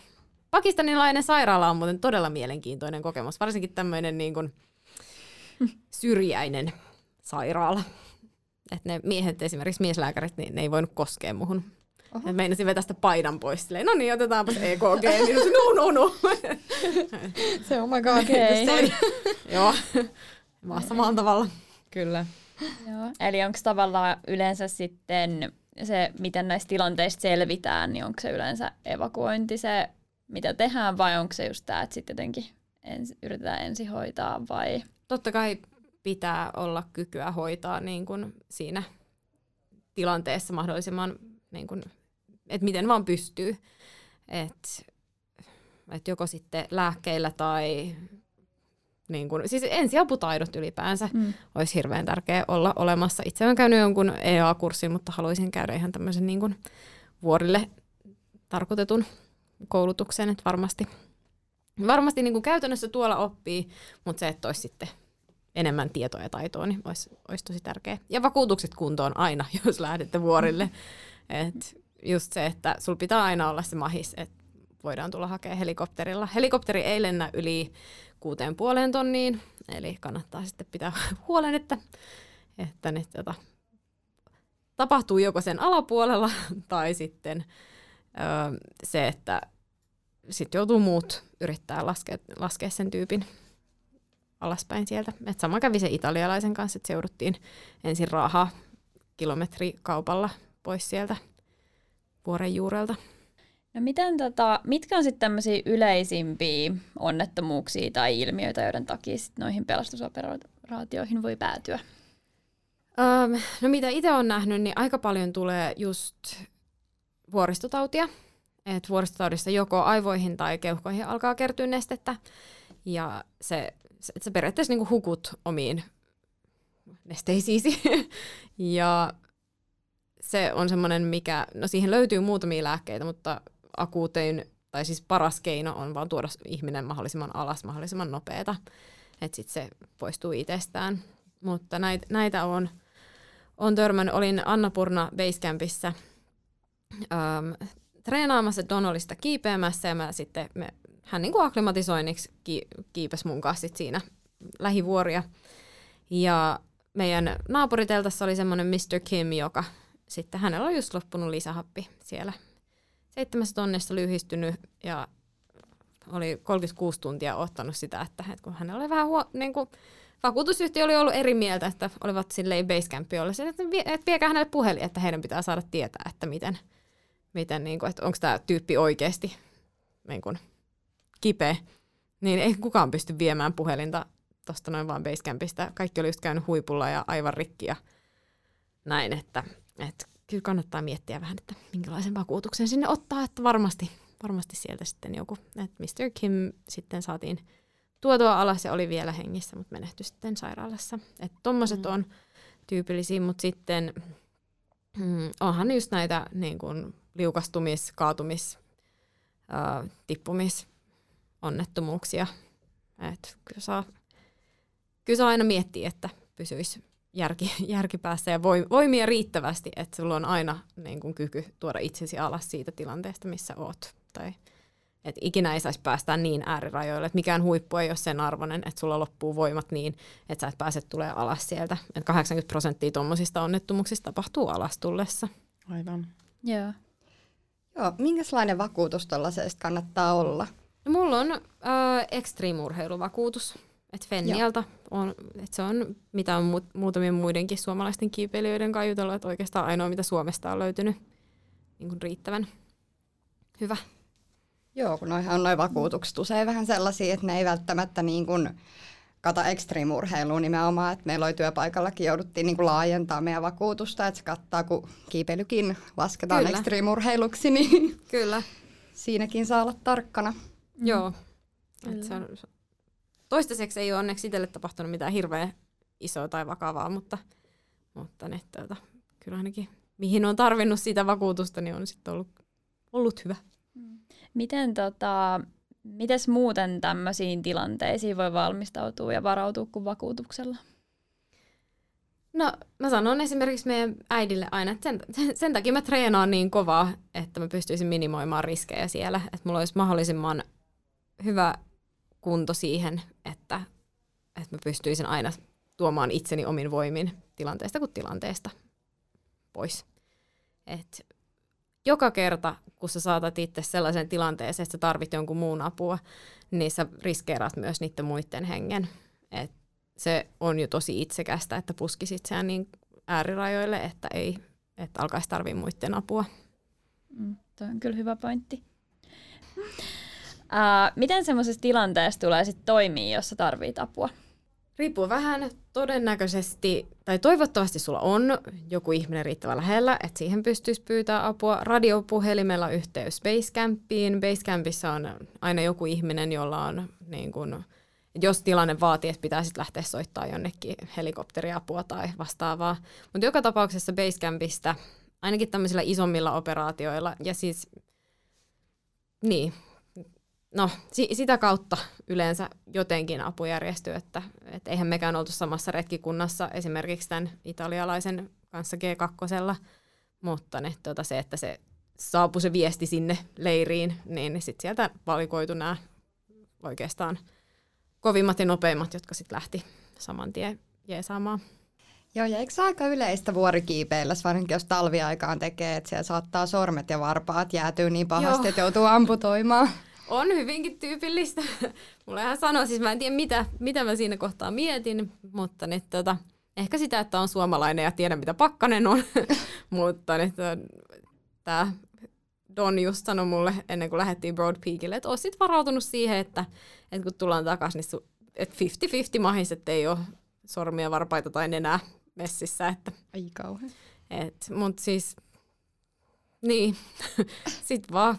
pakistanilainen sairaala on muuten todella mielenkiintoinen kokemus, varsinkin tämmöinen niin kuin syrjäinen sairaala. Että ne miehet, esimerkiksi mieslääkärit, niin ne ei voinut koskea muhun Oho. Meinasin vetää sitä paidan pois. Silleen, no niin, otetaanpa EKG. Niin no, no, no. se on oh my god. Okay. Joo, vaan samalla tavalla. Kyllä. Joo. Eli onko tavallaan yleensä sitten se, miten näistä tilanteista selvitään, niin onko se yleensä evakuointi se, mitä tehdään, vai onko se just tämä, että sitten jotenkin ens, yritetään ensihoitaa vai? Totta kai pitää olla kykyä hoitaa niin kuin siinä tilanteessa mahdollisimman niin kuin että miten vaan pystyy. Että et joko sitten lääkkeillä tai niin kun, siis ensiaputaidot ylipäänsä mm. olisi hirveän tärkeä olla olemassa. Itse olen käynyt jonkun EA-kurssin, mutta haluaisin käydä ihan tämmöisen niin kun vuorille tarkoitetun koulutuksen, että varmasti, varmasti niin käytännössä tuolla oppii, mutta se, että olisi sitten enemmän tietoa ja taitoa, niin olisi, olisi tosi tärkeää. Ja vakuutukset kuntoon aina, jos lähdette vuorille. Et just se, että sul pitää aina olla se mahis, että voidaan tulla hakemaan helikopterilla. Helikopteri ei lennä yli kuuteen puoleen tonniin, eli kannattaa sitten pitää huolen, että, että ne tota, tapahtuu joko sen alapuolella tai sitten ö, se, että sitten joutuu muut yrittää laskea, laskea sen tyypin alaspäin sieltä. Et sama kävi se italialaisen kanssa, että seuduttiin ensin raahaa kilometrikaupalla pois sieltä vuoren juurelta. No miten tota, mitkä on sitten tämmöisiä yleisimpiä onnettomuuksia tai ilmiöitä, joiden takia sit noihin pelastusoperaatioihin voi päätyä? Um, no mitä itse olen nähnyt, niin aika paljon tulee just vuoristotautia. Et vuoristotaudissa joko aivoihin tai keuhkoihin alkaa kertyä nestettä. Ja se, se, sä periaatteessa niinku hukut omiin nesteisiisi. ja se on semmoinen, mikä, no siihen löytyy muutamia lääkkeitä, mutta akuutein, tai siis paras keino on vaan tuoda ihminen mahdollisimman alas, mahdollisimman nopeeta, että sitten se poistuu itsestään. Mutta näitä, näitä on, on törmännyt. Olin Annapurna Basecampissa ähm, treenaamassa Donolista kiipeämässä ja mä sitten me hän niin kuin akklimatisoinniksi ki- kiipesi mun kanssa sit siinä lähivuoria. Ja meidän naapuriteltassa oli semmoinen Mr. Kim, joka sitten hänellä on just loppunut lisähappi siellä. Seitsemässä tonnessa lyhistynyt ja oli 36 tuntia ottanut sitä, että, että kun hänellä oli vähän huo, niin kuin, vakuutusyhtiö oli ollut eri mieltä, että olivat silleen basecampi olla että, että viekää hänelle puhelin, että heidän pitää saada tietää, että miten, miten niin kuin, että onko tämä tyyppi oikeasti niin kuin, kipeä. Niin ei kukaan pysty viemään puhelinta tuosta noin vaan basecampista. Kaikki oli just käynyt huipulla ja aivan rikki ja näin, että, että kyllä kannattaa miettiä vähän, että minkälaisen vakuutuksen sinne ottaa, että varmasti, varmasti sieltä sitten joku, että Mr. Kim sitten saatiin tuotua alas ja oli vielä hengissä, mutta menehtyi sitten sairaalassa. Että tommoset mm. on tyypillisiä, mutta sitten mm, onhan just näitä niin kuin liukastumis, kaatumis, äh, tippumis, onnettomuuksia. Et kyllä, saa, kyllä saa aina miettiä, että pysyisi järki, järki päässä ja voimia riittävästi, että sulla on aina niin kuin, kyky tuoda itsesi alas siitä tilanteesta, missä oot. Tai että ikinä ei saisi päästä niin äärirajoille, että mikään huippu ei ole sen arvoinen, että sulla loppuu voimat niin, että sä et pääse tulee alas sieltä. Että 80 prosenttia tuommoisista onnettomuuksista tapahtuu alas tullessa. Aivan. Joo. Joo, minkälainen vakuutus tuollaisesta kannattaa olla? No, mulla on äh, extreme-urheiluvakuutus. Et Fennialta on, et se on, mitä on mu- muutamien muidenkin suomalaisten kiipeilijöiden kanssa että oikeastaan ainoa, mitä Suomesta on löytynyt niin kuin riittävän hyvä. Joo, kun noihän on noin vakuutukset usein vähän sellaisia, että ne ei välttämättä niin kuin kata ekstriimurheiluun nimenomaan, että meillä oli työpaikallakin jouduttiin niin kuin laajentaa meidän vakuutusta, että se kattaa, kun kiipeilykin lasketaan Kyllä. ekstriimurheiluksi, niin Kyllä. siinäkin saa olla tarkkana. Joo. Et se on, toistaiseksi ei ole onneksi itselle tapahtunut mitään hirveän isoa tai vakavaa, mutta, mutta ne, tuota, kyllä ainakin mihin on tarvinnut sitä vakuutusta, niin on sitten ollut, ollut hyvä. Miten tota, mites muuten tämmöisiin tilanteisiin voi valmistautua ja varautua kuin vakuutuksella? No mä sanon esimerkiksi meidän äidille aina, että sen, sen takia mä treenaan niin kovaa, että mä pystyisin minimoimaan riskejä siellä. Että mulla olisi mahdollisimman hyvä kunto siihen, että, että mä pystyisin aina tuomaan itseni omin voimin tilanteesta kuin tilanteesta pois. Et joka kerta, kun sä saatat itse sellaisen tilanteeseen, että sä tarvit jonkun muun apua, niin sä riskeerat myös niiden muiden hengen. Et se on jo tosi itsekästä, että puskisit sen niin äärirajoille, että ei että alkaisi tarvii muiden apua. Mm, Tuo on kyllä hyvä pointti. Uh, miten semmoisessa tilanteessa tulee sitten toimia, jos sä apua? Riippuu vähän todennäköisesti, tai toivottavasti sulla on joku ihminen riittävän lähellä, että siihen pystyisi pyytää apua. Radiopuhelimella yhteys Basecampiin. Basecampissa on aina joku ihminen, jolla on, niin kun, jos tilanne vaatii, että pitää sitten lähteä soittaa jonnekin helikopteriapua tai vastaavaa. Mutta joka tapauksessa Basecampista, ainakin tämmöisillä isommilla operaatioilla, ja siis niin, no, si- sitä kautta yleensä jotenkin apu järjestyy, että et eihän mekään oltu samassa retkikunnassa esimerkiksi tämän italialaisen kanssa G2, mutta ne, tuota, se, että se saapui se viesti sinne leiriin, niin sitten sieltä valikoitu nämä oikeastaan kovimmat ja nopeimmat, jotka sitten lähti saman tien jeesaamaan. Joo, ja eikö se aika yleistä vuorikiipeillä, varsinkin jos talviaikaan tekee, että siellä saattaa sormet ja varpaat jäätyy niin pahasti, Joo. että joutuu amputoimaan? On hyvinkin tyypillistä. Mulla hän sanoi, siis mä en tiedä mitä, mitä mä siinä kohtaa mietin, mutta nyt, tota, ehkä sitä, että on suomalainen ja tiedän mitä pakkanen on. mutta nyt, tämä Don just sanoi mulle ennen kuin lähdettiin Broad Peakille, että oot varautunut siihen, että, että kun tullaan takaisin, niin su, että 50-50 mahis, että ei ole sormia, varpaita tai nenää messissä. Että, Ai kauhean. Mutta siis, niin, sitten vaan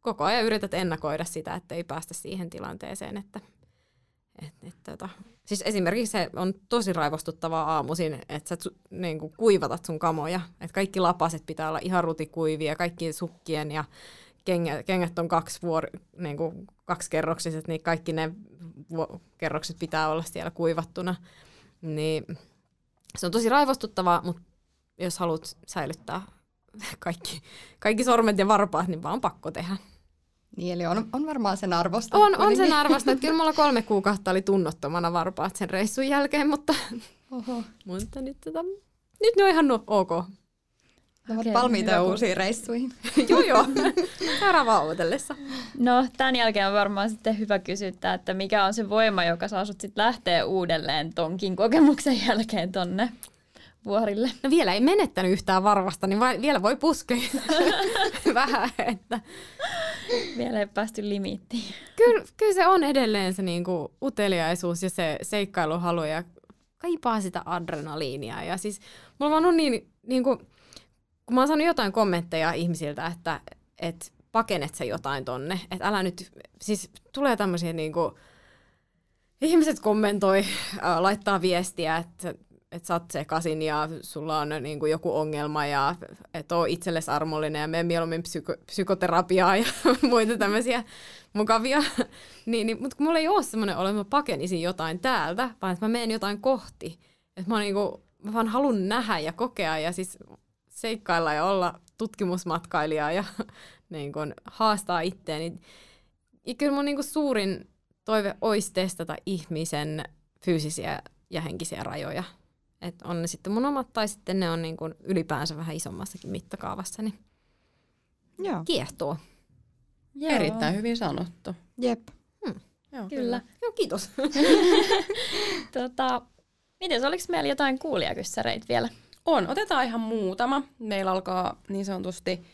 koko ajan yrität ennakoida sitä, että ei päästä siihen tilanteeseen, että et, et, tota. Siis esimerkiksi se on tosi raivostuttavaa aamuisin, että sä niin kuin kuivatat sun kamoja. Että kaikki lapaset pitää olla ihan rutikuivia, kaikki sukkien ja kengät, kengät on kaksi, vuori, niin kuin kerroksiset, niin kaikki ne kerrokset pitää olla siellä kuivattuna. Niin se on tosi raivostuttavaa, mutta jos haluat säilyttää kaikki, kaikki sormet ja varpaat, niin vaan pakko tehdä. Niin, eli on, on varmaan sen arvosta. On, on sen arvosta, että kyllä mulla kolme kuukautta oli tunnottomana varpaat sen reissun jälkeen, mutta, Oho. mutta nyt, tota, nyt ne on ihan no, ok. Ne ovat valmiita hyvä uusiin reissuihin. joo, joo. Seuraavaa odotellessa. No, tämän jälkeen on varmaan sitten hyvä kysyttää, että mikä on se voima, joka saa sut sitten lähteä uudelleen tonkin kokemuksen jälkeen tonne vuorille. No vielä ei menettänyt yhtään varvasta, niin vai, vielä voi puskea vähän. Että. Vielä ei päästy limittiin. Kyllä, kyllä se on edelleen se niinku uteliaisuus ja se seikkailuhalu ja kaipaa sitä adrenaliinia. Ja siis mulla on niin, niinku, kun mä oon saanut jotain kommentteja ihmisiltä, että et pakenet sä jotain tonne, että älä nyt, siis tulee tämmöisiä niinku, ihmiset kommentoi, äh, laittaa viestiä, että että sä oot sekasin ja sulla on niin kuin joku ongelma ja et oo itsellesi armollinen ja mene mieluummin psyko- psykoterapiaa ja muita tämmöisiä mukavia. niin, niin, mutta kun mulla ei ole semmoinen olo, että mä pakenisin jotain täältä, vaan että mä menen jotain kohti. Että mä, niin kuin, mä vaan haluan nähdä ja kokea ja siis seikkailla ja olla tutkimusmatkailija ja niin kuin, haastaa itteeni. Ja kyllä mun niin kuin, suurin toive olisi testata ihmisen fyysisiä ja henkisiä rajoja. Et on ne sitten mun omat tai sitten ne on niin kuin ylipäänsä vähän isommassakin mittakaavassa, niin Joo. kiehtoo. Joo. Erittäin hyvin sanottu. Jep. Joo, Kyllä. Joo, kiitos. Tota, miten oliko meillä jotain kuulijakyssäreitä vielä? On, otetaan ihan muutama. Meillä alkaa niin sanotusti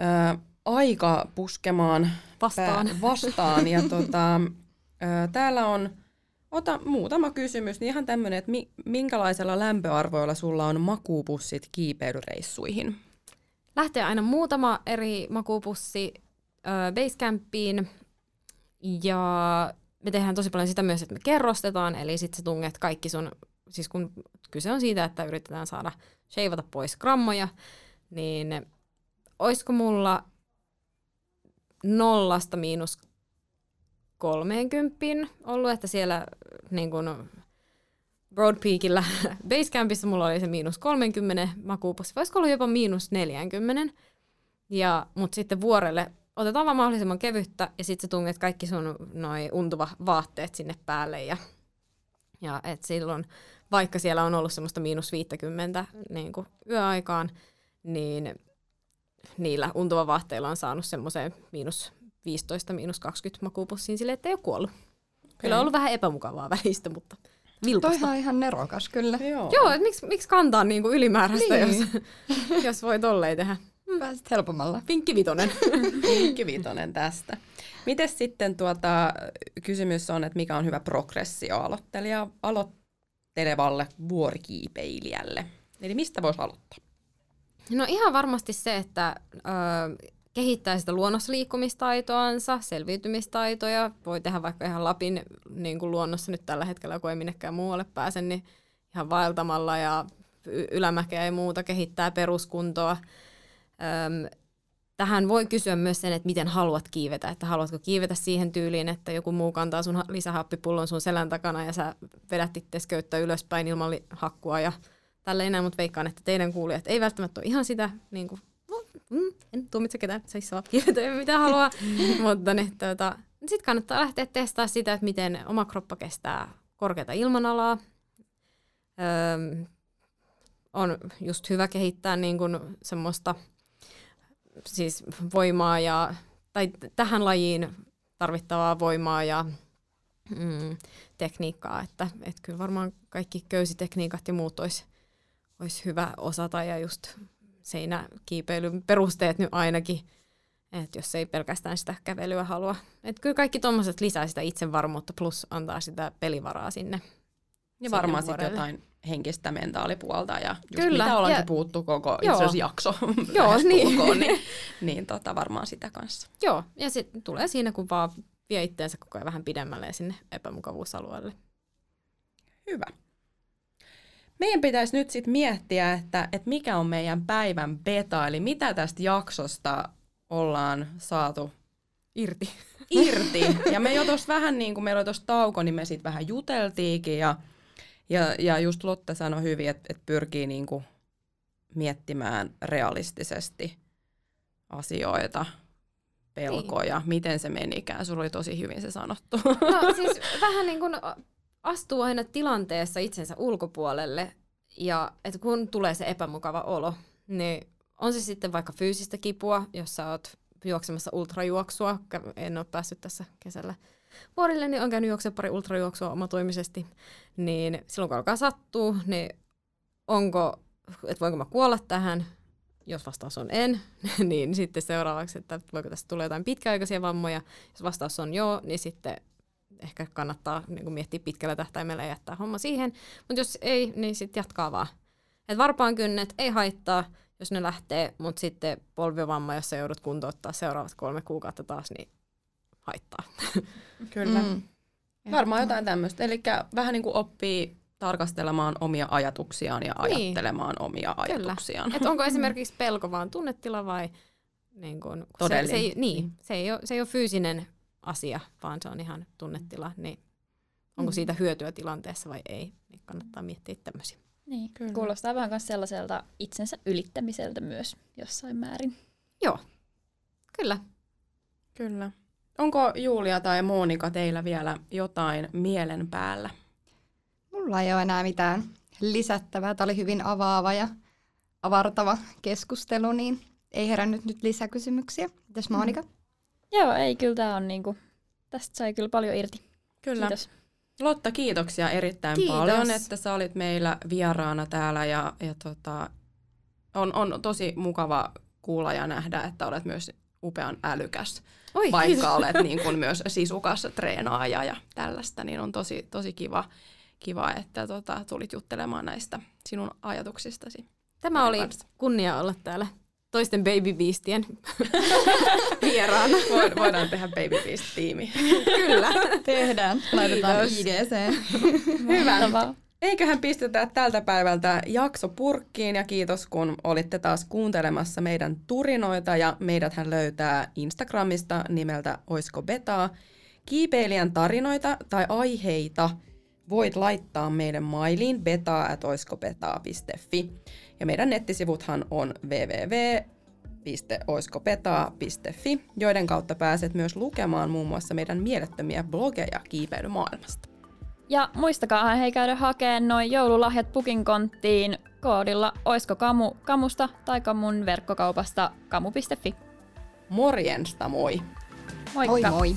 ö, aika puskemaan Vastaan. Pää, vastaan. Ja tota, ö, täällä on, ota muutama kysymys, niin ihan tämmöinen, että mi, minkälaisella lämpöarvoilla sulla on makuupussit kiipeilyreissuihin? Lähtee aina muutama eri makuupussi ö, Basecampiin ja me tehdään tosi paljon sitä myös, että me kerrostetaan, eli sitten sä tunget kaikki sun, siis kun kyse on siitä, että yritetään saada sheivata pois grammoja, niin oisko mulla nollasta miinus 30 ollut, että siellä niin kun Broad Peakillä Basecampissa mulla oli se miinus 30 makuupussi, voisiko olla jopa miinus 40. Ja, mutta sitten vuorelle otetaan vaan mahdollisimman kevyttä ja sitten sä tunget kaikki sun noi untuva vaatteet sinne päälle ja, ja et silloin, vaikka siellä on ollut semmoista miinus 50 niin kuin yöaikaan, niin niillä untuva vaatteilla on saanut semmoiseen miinus 15, miinus 20 makuupussiin silleen, että ei ole kuollut. Kyllä on ollut vähän epämukavaa välistä, mutta vilkasta. Toihan on ihan nerokas kyllä. Joo. Joo, että miksi, miksi kantaa niinku ylimääräistä, Niin. jos, jos voi tolleen tehdä. Pääsit helpommalla. Pinkki vitonen. Pinkki Vitonen tästä. Mites sitten tuota, kysymys on, että mikä on hyvä progressio aloittelija, aloittelevalle vuorikiipeilijälle? Eli mistä voisi aloittaa? No ihan varmasti se, että ö, kehittää sitä luonnossa liikkumistaitoansa, selviytymistaitoja. Voi tehdä vaikka ihan Lapin niin kuin luonnossa nyt tällä hetkellä, kun ei minnekään muualle pääse, niin ihan vaeltamalla ja ylämäkeä ja muuta kehittää peruskuntoa. Öm, tähän voi kysyä myös sen, että miten haluat kiivetä. Että haluatko kiivetä siihen tyyliin, että joku muu kantaa sun ha- lisähappipullon sun selän takana ja sä vedät itse köyttä ylöspäin ilman hakkua ja tälleen näin, mutta veikkaan, että teidän kuulijat ei välttämättä ole ihan sitä, niin kuin, mm, en tuomitse ketään, se saa kiivetä mitä haluaa, mutta niin, tuota, sitten kannattaa lähteä testaamaan sitä, että miten oma kroppa kestää korkeata ilmanalaa. Öm, on just hyvä kehittää niin kuin semmoista siis voimaa ja, tai tähän lajiin tarvittavaa voimaa ja mm, tekniikkaa, että et kyllä varmaan kaikki köysitekniikat ja muut olisi olis hyvä osata ja just seinäkiipeilyn perusteet nyt ainakin, että jos ei pelkästään sitä kävelyä halua. Että kyllä kaikki tuommoiset lisää sitä itsevarmuutta plus antaa sitä pelivaraa sinne. Ja varmaan sitten jotain henkistä mentaalipuolta ja just Kyllä, mitä ollaan ja- puhuttu koko Joo. itse jakso Joo, lähestulkoon, niin. niin, niin tota, varmaan sitä kanssa. Joo, ja sitten tulee siinä, kun vaan vie itteensä koko ajan vähän pidemmälle sinne epämukavuusalueelle. Hyvä. Meidän pitäisi nyt sitten miettiä, että, että mikä on meidän päivän beta, eli mitä tästä jaksosta ollaan saatu Irti. irti. Ja me jo tuossa vähän niin kuin meillä oli tuossa tauko, niin me sitten vähän juteltiinkin ja, ja, ja just Lotte sanoi hyvin, että, että pyrkii niin kuin miettimään realistisesti asioita, pelkoja? Miten se menikään? Sulla oli tosi hyvin se sanottu. No siis vähän niin kuin astuu aina tilanteessa itsensä ulkopuolelle ja että kun tulee se epämukava olo, niin on se sitten vaikka fyysistä kipua, jos sä oot juoksemassa ultrajuoksua, en ole päässyt tässä kesällä vuorille, niin on käynyt juoksemaan pari ultrajuoksua omatoimisesti, niin silloin kun alkaa sattua, niin onko, että voinko mä kuolla tähän, jos vastaus on en, niin sitten seuraavaksi, että voiko tästä tulla jotain pitkäaikaisia vammoja. Jos vastaus on joo, niin sitten ehkä kannattaa niin kuin miettiä pitkällä tähtäimellä ja jättää homma siihen. Mutta jos ei, niin sitten jatkaa vaan. Et varpaan kynnet ei haittaa, jos ne lähtee, mutta sitten polvivamma, jos sä joudut kuntouttaa seuraavat kolme kuukautta taas, niin haittaa. Kyllä. Mm. Varmaan jotain tämmöistä. Eli vähän niin kuin oppii tarkastelemaan omia ajatuksiaan ja niin. ajattelemaan omia ajatuksiaan. Et onko esimerkiksi pelko vaan tunnetila vai niin kun, Se, se, ei, niin, se, ei ole, se ei ole fyysinen asia, vaan se on ihan tunnetila, niin onko mm. siitä hyötyä tilanteessa vai ei, niin kannattaa miettiä tämmöisiä. Niin, Kyllä. kuulostaa vähän myös sellaiselta itsensä ylittämiseltä myös jossain määrin. Joo, kyllä. Kyllä. Onko Julia tai Monika teillä vielä jotain mielen päällä? Mulla ei ole enää mitään lisättävää. Tämä oli hyvin avaava ja avartava keskustelu, niin ei herännyt nyt lisäkysymyksiä. Mitäs Monika? Mm. Joo, ei kyllä tämä on niinku, tästä sai kyllä paljon irti. Kyllä. Kiitos. Lotta, kiitoksia erittäin Kiitos. paljon, että sä olit meillä vieraana täällä ja, ja tota, on, on tosi mukava kuulla ja nähdä, että olet myös upean älykäs, Oi, vaikka kiitos. olet niin kuin myös sisukas treenaaja ja tällaista, niin on tosi, tosi kiva, kiva että tota, tulit juttelemaan näistä sinun ajatuksistasi. Tämä oli kanssa. kunnia olla täällä toisten Baby Beastien vieraana. Voidaan tehdä Baby Beast-tiimi. Kyllä. Tehdään. Laitetaan IGC. Hyvä. Eiköhän pistetä tältä päivältä jakso purkkiin ja kiitos kun olitte taas kuuntelemassa meidän turinoita ja meidät hän löytää Instagramista nimeltä Oisko Betaa. Kiipeilijän tarinoita tai aiheita voit laittaa meidän mailiin beta.oiskobetaa.fi. Ja meidän nettisivuthan on www.oiskopetaa.fi, joiden kautta pääset myös lukemaan muun muassa meidän mielettömiä blogeja kiipeilymaailmasta. Ja muistakaa hei käydä hakemaan noin joululahjat pukinkonttiin koodilla Oisko Kamu Kamusta tai Kamun verkkokaupasta kamu.fi. Morjensta moi! Moikka! Moi moi!